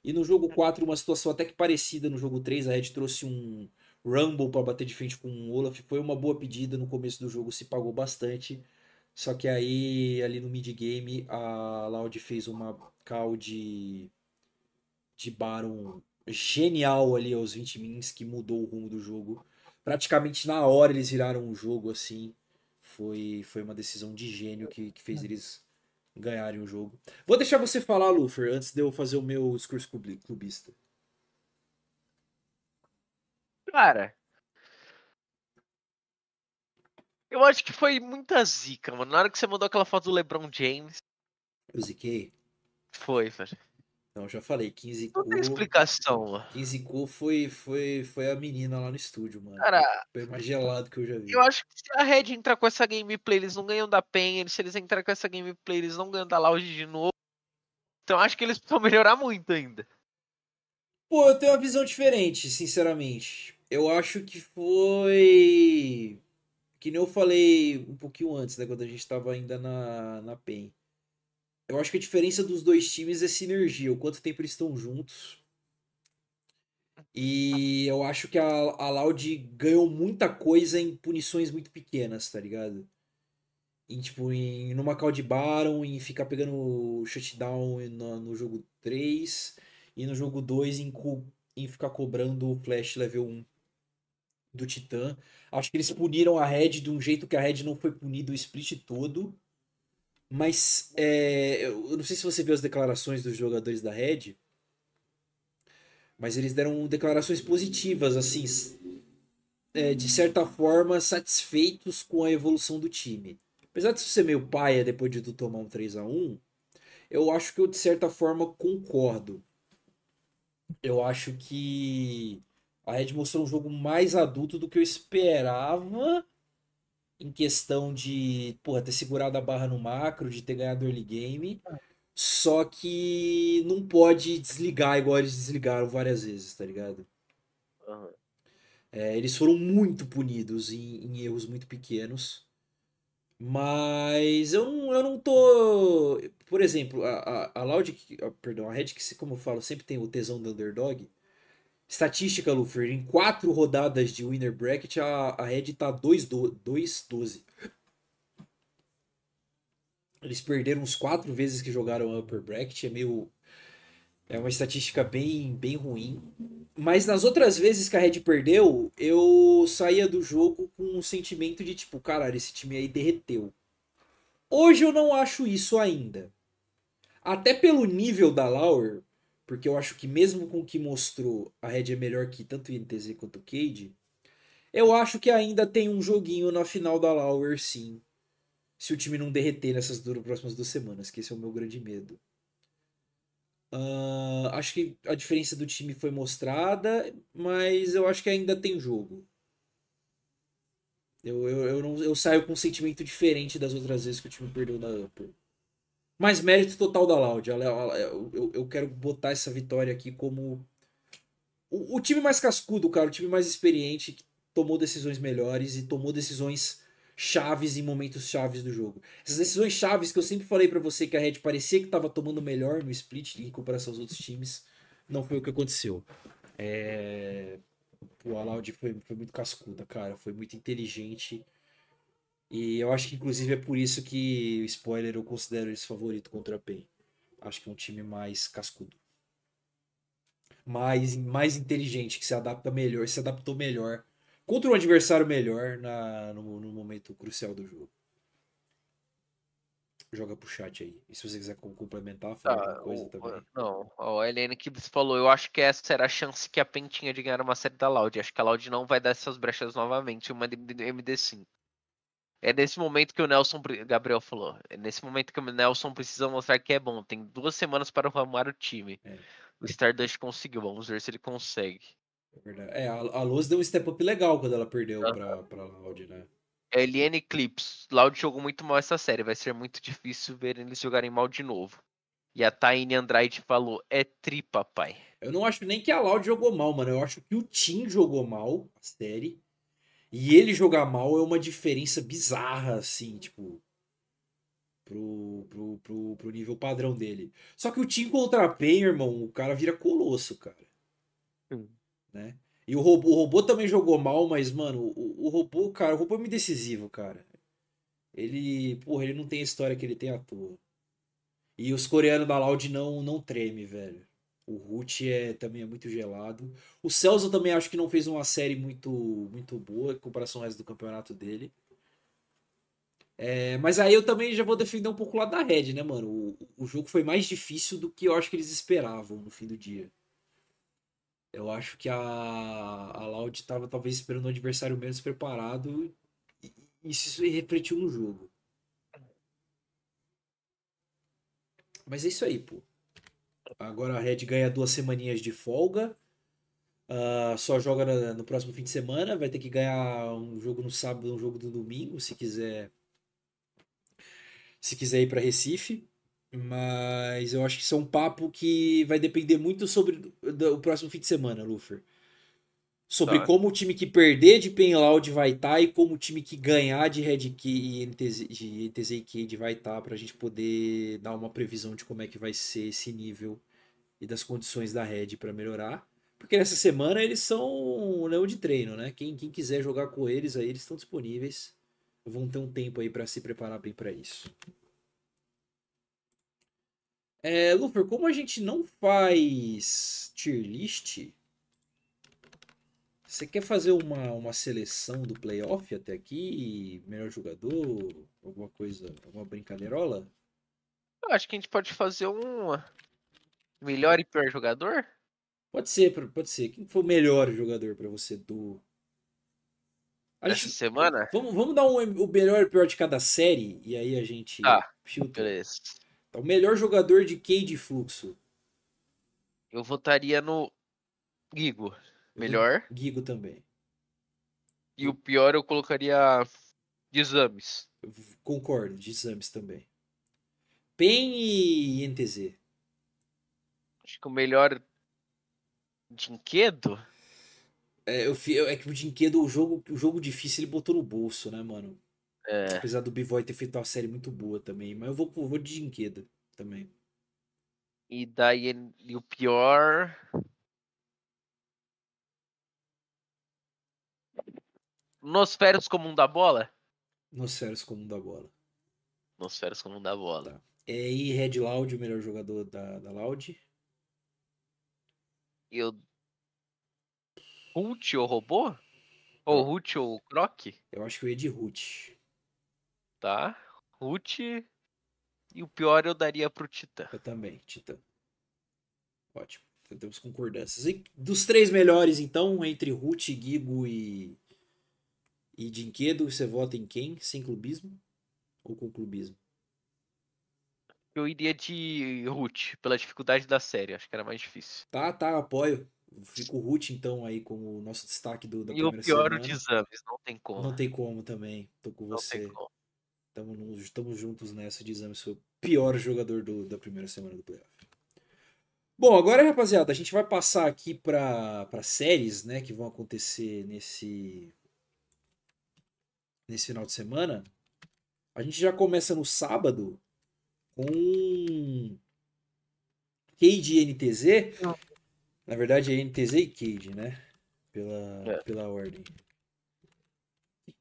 E no jogo 4, uma situação até que parecida no jogo 3, a Red trouxe um Rumble para bater de frente com o Olaf. Foi uma boa pedida, no começo do jogo se pagou bastante. Só que aí, ali no mid game, a Loud fez uma call de, de Baron genial ali aos 20 mins, que mudou o rumo do jogo. Praticamente na hora eles viraram o jogo assim. Foi, foi uma decisão de gênio que, que fez eles ganharem o jogo. Vou deixar você falar, Lufer, antes de eu fazer o meu discurso clubista. Cara, eu acho que foi muita zica, mano. Na hora que você mandou aquela foto do LeBron James. Eu ziquei? Foi, velho. Não, já falei, 15 Não tem explicação, mano. 15 Cu foi, foi, foi a menina lá no estúdio, mano. Cara, foi mais gelado que eu já vi. Eu acho que se a Red entrar com essa gameplay, eles não ganham da PEN. Se eles entrar com essa gameplay, eles não ganham da Loud de novo. Então acho que eles precisam melhorar muito ainda. Pô, eu tenho uma visão diferente, sinceramente. Eu acho que foi. Que nem eu falei um pouquinho antes, né? Quando a gente tava ainda na, na PEN. Eu acho que a diferença dos dois times é sinergia, o quanto tempo eles estão juntos. E eu acho que a, a Loud ganhou muita coisa em punições muito pequenas, tá ligado? Em, tipo, em, numa call de Baron, em ficar pegando shutdown no, no jogo 3, e no jogo 2 em, em ficar cobrando o flash level 1 do Titã. Acho que eles puniram a Red de um jeito que a Red não foi punido o split todo. Mas é, eu não sei se você viu as declarações dos jogadores da Red, mas eles deram declarações positivas, assim. é, de certa forma, satisfeitos com a evolução do time. Apesar de ser meio paia depois de tu tomar um 3 a 1 eu acho que eu, de certa forma, concordo. Eu acho que a Red mostrou um jogo mais adulto do que eu esperava em questão de porra, ter segurado a barra no macro, de ter ganhado early game. Só que não pode desligar igual eles desligaram várias vezes, tá ligado? Aham. É, eles foram muito punidos em, em erros muito pequenos. Mas eu não, eu não tô. Por exemplo, a, a, a Loud, que- perdão, a Red, que se- como eu falo, sempre tem o tesão do underdog. Estatística, Luffy, em quatro rodadas de winner bracket, a, a Red tá 2-12. Eles perderam uns quatro vezes que jogaram upper bracket, é meio. É uma estatística bem, bem ruim. Mas nas outras vezes que a Red perdeu, eu saía do jogo com um sentimento de tipo, caralho, esse time aí derreteu. Hoje eu não acho isso ainda. Até pelo nível da Lauer, porque eu acho que mesmo com o que mostrou, a Red é melhor que tanto o INTZ quanto o Cade. Eu acho que ainda tem um joguinho na final da Lauer, sim. Se o time não derreter nessas duas, próximas duas semanas, que esse é o meu grande medo. Ah, acho que a diferença do time foi mostrada, mas eu acho que ainda tem jogo. Eu, eu, eu, não, eu saio com um sentimento diferente das outras vezes que o time perdeu na Upper. Mas mérito total da Loud. Eu, eu, quero botar essa vitória aqui como o, time mais cascudo, cara, o time mais experiente, que tomou decisões melhores e tomou decisões chaves em momentos chaves do jogo. Essas decisões chaves que eu sempre falei pra você que a Red parecia que tava tomando melhor no split em comparação aos outros times, não foi o que aconteceu. É... A Loud foi, foi muito cascuda, cara, foi muito inteligente. E eu acho que inclusive é por isso que, spoiler, eu considero eles favorito contra a PEN. Acho que é um time mais cascudo. Mais, mais inteligente, que se adapta melhor, se adaptou melhor contra um adversário melhor na, no, no momento crucial do jogo. Joga pro chat aí. E se você quiser com- complementar, fala Tá, alguma coisa o- também. não, a Helene Kibbles falou, eu acho que essa era a chance que a PEN tinha de ganhar uma série da Loud. Acho que a Loud não vai dar essas brechas novamente, uma de- de- MD5. É nesse momento que o Nelson, Gabriel falou, é nesse momento que o Nelson precisa mostrar que é bom. Tem duas semanas para arrumar o time. É. O Stardust conseguiu, vamos ver se ele consegue. É verdade. É, a, a Luz deu um step up legal quando ela perdeu Aham. pra, pra Loud, né? Eliane Clips, Loud jogou muito mal essa série, vai ser muito difícil ver eles jogarem mal de novo. E a Taine Andrade falou, é tri, papai. Eu não acho nem que a Loud jogou mal, mano. Eu acho que o Team jogou mal, a série. E ele jogar mal é uma diferença bizarra, assim, tipo. Pro, pro, pro, pro nível padrão dele. Só que o Team contra a PEN, irmão, o cara vira colosso, cara. Hum. Né? E o robô, o robô também jogou mal, mas, mano, o, o robô, cara, o robô é muito decisivo, cara. Ele, porra, ele não tem a história que ele tem à toa. E os coreanos da Loud não, não treme, velho. O Ruth é, também é muito gelado. O Celso também acho que não fez uma série muito, muito boa em comparação ao resto do campeonato dele. É, mas aí eu também já vou defender um pouco o lado da Red, né, mano? O, o jogo foi mais difícil do que eu acho que eles esperavam no fim do dia. Eu acho que a, a Loud estava talvez esperando um adversário menos preparado e isso se refletiu no jogo. Mas é isso aí, pô. Agora a Red ganha duas semaninhas de folga. Ah, só joga na- no próximo fim de semana. Vai ter que ganhar um jogo no sábado, um jogo no domingo, se quiser. Se quiser ir para Recife. Mas eu acho que isso é um papo que vai depender muito sobre o próximo fim de semana, Lufer. Sobre Tá. como o time que perder de Penloud vai estar e como o time que ganhar de Red Key e NTZ, de NTZ e Cade vai estar pra gente poder dar uma previsão de como é que vai ser esse nível e das condições da Red pra melhorar. Porque nessa semana eles são um leão de treino, né? Quem, quem quiser jogar com eles aí, eles estão disponíveis. Vão ter um tempo aí pra se preparar bem pra isso. É, Lufer, como a gente não faz tier list, você quer fazer uma, uma seleção do playoff até aqui? Melhor jogador? Alguma coisa, alguma brincadeirola? Eu acho que a gente pode fazer um melhor e pior jogador? Pode ser, pode ser. Quem foi o melhor jogador pra você do A Essa semana? vamos, vamos dar um, o melhor e o pior de cada série e aí a gente Tá. filtra. Beleza. Tá, O melhor jogador de Cade Fluxo. Eu votaria no Gigo. Melhor. Gigo também. E o pior eu colocaria de exames. Concordo, de exames também. PEN e NTZ. Acho que o melhor de enquedo. É, eu, fi- é que o Dinquedo, o jogo, o jogo difícil, ele botou no bolso, né, mano? É, Apesar do B-Boy ter feito uma série muito boa também. Mas eu vou, eu vou de Dinquedo também. e daí e o pior. Nosferos comum da bola? Nosferos como um da bola. Nosferos comum da bola. Tá. É, e Red Loud, o melhor jogador da, da Loud. Eu. Hult ou robô? Ou Hult ou Croc? Eu acho que eu ia de Ruth. Tá. Hult. E o pior eu daria pro Titã. Eu também, Titã. Ótimo. Então temos concordâncias. E dos três melhores, então, entre Ruth, Gigo e. E Dinquedo, você vota em quem? Sem clubismo? Ou com clubismo? Eu iria de Hult, pela dificuldade da série. Acho que era mais difícil. Tá, tá, apoio. Fica o Ruth, então, aí como o nosso destaque do, da E primeira pior, semana. o de exames. Não tem como. Não tem como também. Tô com Não você. tem como. Tamo, no- tamo juntos nessa de exames. Foi o pior jogador do- da primeira semana do playoff. Bom, agora, rapaziada, a gente vai passar aqui para séries, né, que vão acontecer nesse nesse final de semana. A gente já começa no sábado com Cade e NTZ. Não. Na verdade é NTZ e Cade, né? Pela, É. pela ordem.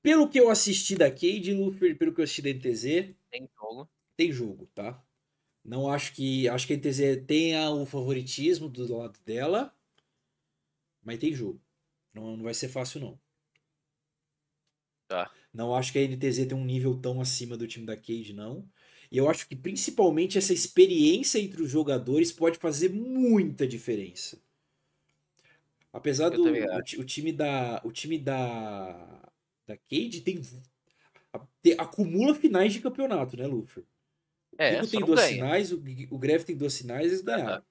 Pelo que eu assisti da Cade, Luffy, pelo que eu assisti da NTZ, Tem jogo. tem jogo, tá? Não acho que. Acho que a NTZ tenha o favoritismo do lado dela. Mas tem jogo. Não, não vai ser fácil, não. Tá. Não acho que a NTZ tem um nível tão acima do time da Cade, não. E eu acho que principalmente essa experiência entre os jogadores pode fazer muita diferença. Apesar do o, o time da o time da da Cade tem, a- te- acumula finais de campeonato, né, Luffy? É, só tem duas ganha. finais, o, Gui- o Greve tem duas finais, eles ganharam.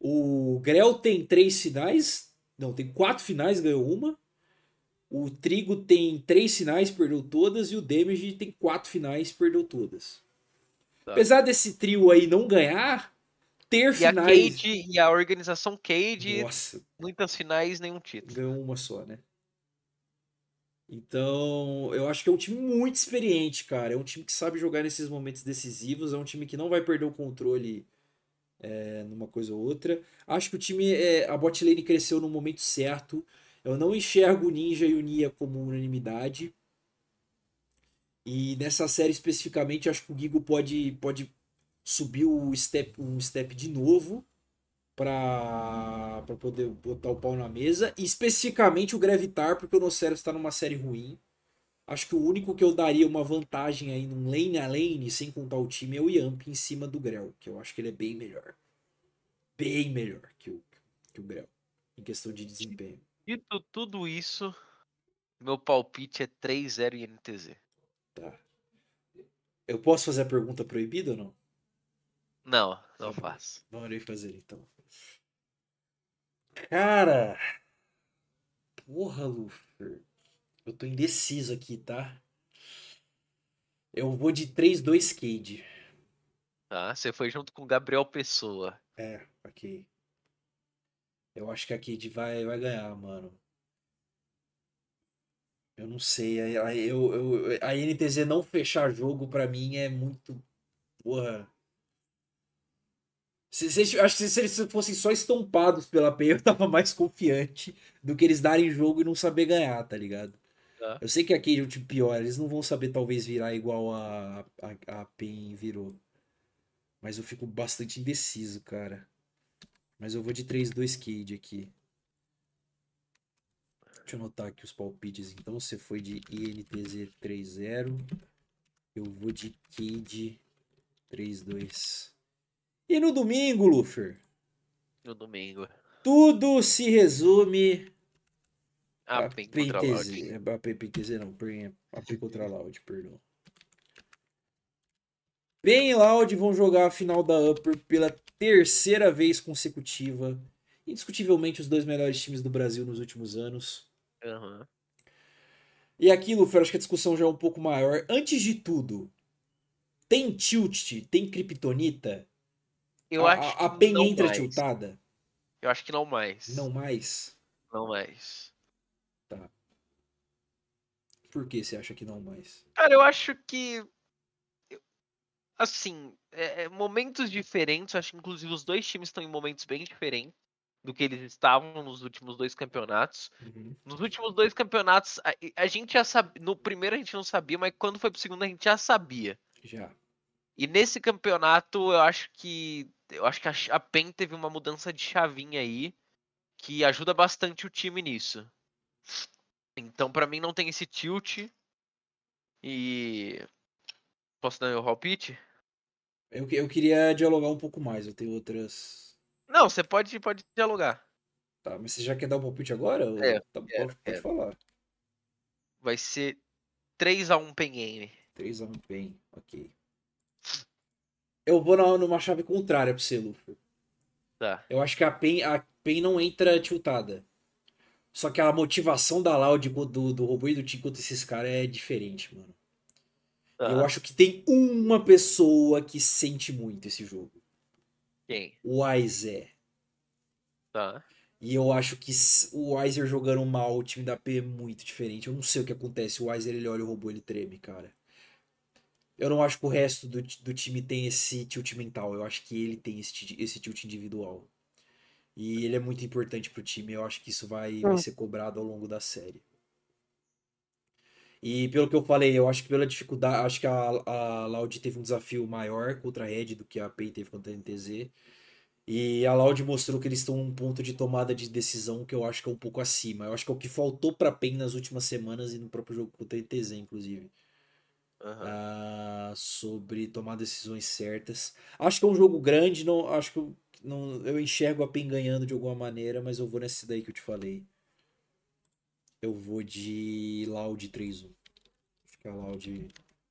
O Grell tem três finais, não, tem quatro finais, ganhou uma. O Trigo tem três finais, perdeu todas. E o Damage tem quatro finais, perdeu todas. Tá. Apesar desse trio aí não ganhar, ter E a finais. Cade e a organização Cade, Nossa, muitas finais, nenhum título. ganhou uma só, né? Então, eu acho que é um time muito experiente, cara. É um time que sabe jogar nesses momentos decisivos. É um time que não vai perder o controle é, numa coisa ou outra. Acho que o time, é, a bot lane cresceu no momento certo. Eu não enxergo o Ninja e o Nia como unanimidade. E nessa série especificamente, acho que o Gigo pode, pode subir o step, um step de novo para poder botar o pau na mesa. E especificamente o Gravitar, porque o Nocero está numa série ruim. Acho que o único que eu daria uma vantagem aí num lane a lane, sem contar o time, é o Yamp em cima do Grell, que eu acho que ele é bem melhor. Bem melhor que o, que o Grell, em questão de desempenho. Dito tudo isso, meu palpite é 3-0 em NTZ. Tá. Eu posso fazer a pergunta proibida ou não? Não, não faço. Não irei fazer então. Cara. Porra, Lufer. Eu tô indeciso aqui, tá? Eu vou de 3-2 Cade. Tá? Você foi junto com o Gabriel Pessoa. É, ok. Eu acho que a Cade vai, vai ganhar, mano. Eu não sei. A, a- eu, eu, a NTZ não fechar jogo pra mim é muito. Porra. Se, se, acho que se eles fossem só estompados pela PEI, eu tava mais confiante do que eles darem jogo e não saber ganhar, tá ligado? Tá. Eu sei que a Cade é um time pior, eles não vão saber talvez virar igual a, a, a PEN virou. Mas eu fico bastante indeciso, cara. Mas eu vou de 3-2 Cade aqui. Deixa eu anotar aqui os palpites. Então você foi de INTZ 3-0. Eu vou de Cade 3-2. E no domingo, Lufer, No domingo. tudo se resume A PEN contra a Loud. PEN- a PEN contra a Loud, perdão. E Loud vão jogar a final da Upper pela terceira vez consecutiva. Indiscutivelmente os dois melhores times do Brasil nos últimos anos. Aham. E aqui, Luffy, eu acho que a discussão já é um pouco maior. Antes de tudo, tem tilt, tem kryptonita? Eu a, acho a, a que PEN não entra mais. tiltada? Eu acho que não mais. Não mais? Não mais. Por que você acha que não mais? Cara, eu acho que. Assim, é- é momentos diferentes. Acho que inclusive os dois times estão em momentos bem diferentes do que eles estavam nos últimos dois campeonatos. Uhum. Nos últimos dois campeonatos, a, a gente já sabia. No primeiro a gente não sabia, mas quando foi pro segundo a gente já sabia. Já. E nesse campeonato eu acho que. Eu acho que a, a PEN teve uma mudança de chavinha aí que ajuda bastante o time nisso. Então, pra mim, não tem esse tilt. E. Posso dar meu palpite? Eu, eu queria dialogar um pouco mais, eu tenho outras. Não, você pode, pode dialogar. Tá, mas você já quer dar um palpite agora? É, tá, quero, pode, pode quero. falar. Vai ser 3x1 PEN Game. 3x1 PEN, ok. Eu vou na, numa chave contrária pro você, Luffy. Tá. Eu acho que a PEN, a PEN não entra tiltada. Só que a motivação da Loud do, do robô e do Tim contra esses caras é diferente, mano. Tá. Eu acho que tem uma pessoa que sente muito esse jogo. Quem? O Weiser. Tá. E eu acho que o Weiser jogando mal, o time da P é muito diferente. Eu não sei o que acontece. O Weiser, ele olha o robô, ele treme, cara. Eu não acho que o resto do, do time tem esse tilt mental. Eu acho que ele tem esse, esse tilt individual. E ele é muito importante pro time. Eu acho que isso vai, vai ser cobrado ao longo da série. E pelo que eu falei, eu acho que pela dificuldade, acho que a, a Loud teve um desafio maior contra a Red do que a PEN teve contra a NTZ. E a Loud mostrou que eles estão num ponto de tomada de decisão que eu acho que é um pouco acima. Eu acho que é o que faltou pra PEN nas últimas semanas e no próprio jogo contra a NTZ, inclusive. Aham. Ah, sobre tomar decisões certas. Acho que é um jogo grande, não, acho que eu, não, eu enxergo a PEN ganhando de alguma maneira, mas eu vou nesse daí que eu te falei. Eu vou de Loud 3-1. Acho que a Loud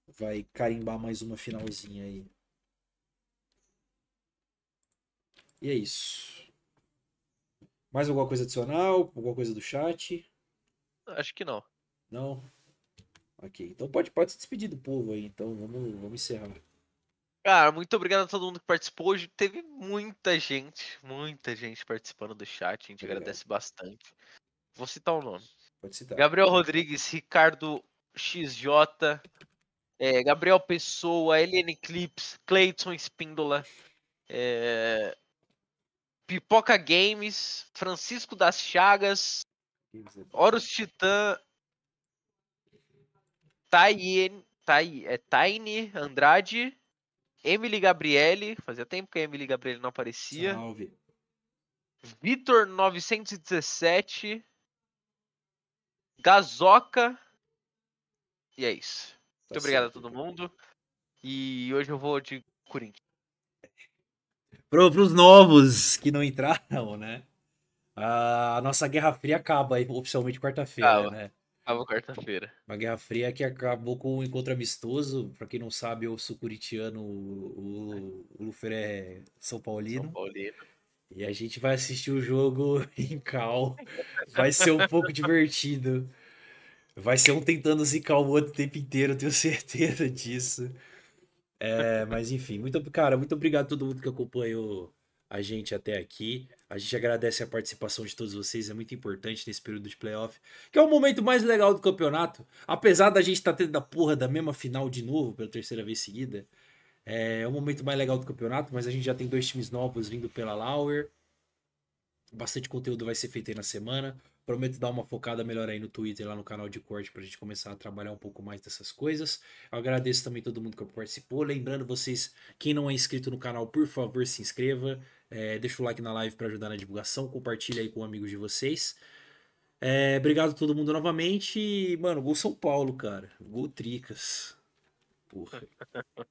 vai carimbar mais uma finalzinha aí. E é isso. Mais alguma coisa adicional? Alguma coisa do chat? Acho que não. Não? Ok. Então pode, pode se despedir do povo aí. Então vamos, vamos encerrar. Cara, muito obrigado a todo mundo que participou. Hoje teve muita gente, muita gente participando do chat. A gente Obrigado. agradece bastante. Vou citar o nome. Pode citar. Gabriel Rodrigues, Ricardo XJ, é, Gabriel Pessoa, Eliane Clips, Cleiton Espíndola, é, Pipoca Games, Francisco das Chagas, Horus Titã, Taien, Tai, é, Taine Andrade, Emily Gabriele, fazia tempo que a Emily Gabriele não aparecia, Salve. Vitor 917, Gazoca, e é isso. Tá Muito obrigado a todo cara. mundo. E hoje eu vou de Corinthians. Pro, pros novos que não entraram, né? A nossa Guerra Fria acaba aí oficialmente quarta-feira, Acaba. né? Acaba quarta-feira. Uma Guerra Fria que acabou com um encontro amistoso. Pra quem não sabe, eu sou curitiano, o, o, o Lufer é São Paulino. São Paulino. E a gente vai assistir o jogo em cal. Vai ser um pouco divertido. Vai ser um tentando zicar o outro o tempo inteiro, tenho certeza disso. É, mas enfim, muito, cara, muito obrigado a todo mundo que acompanhou a gente até aqui. A gente agradece a participação de todos vocês, é muito importante nesse período de playoff, que é o momento mais legal do campeonato. Apesar da gente estar tendo a porra da mesma final de novo pela terceira vez seguida, é o momento mais legal do campeonato, mas a gente já tem dois times novos vindo pela Lauer. Bastante conteúdo vai ser feito aí na semana. Prometo dar uma focada melhor aí no Twitter, lá no canal de corte, pra gente começar a trabalhar um pouco mais dessas coisas. Eu agradeço também todo mundo que participou. Lembrando vocês, quem não é inscrito no canal, por favor, se inscreva. É, deixa o like na live para ajudar na divulgação. Compartilha aí com amigos de vocês. É, obrigado a todo mundo novamente. E, mano, gol São Paulo, cara. Gol Tricas. Porra.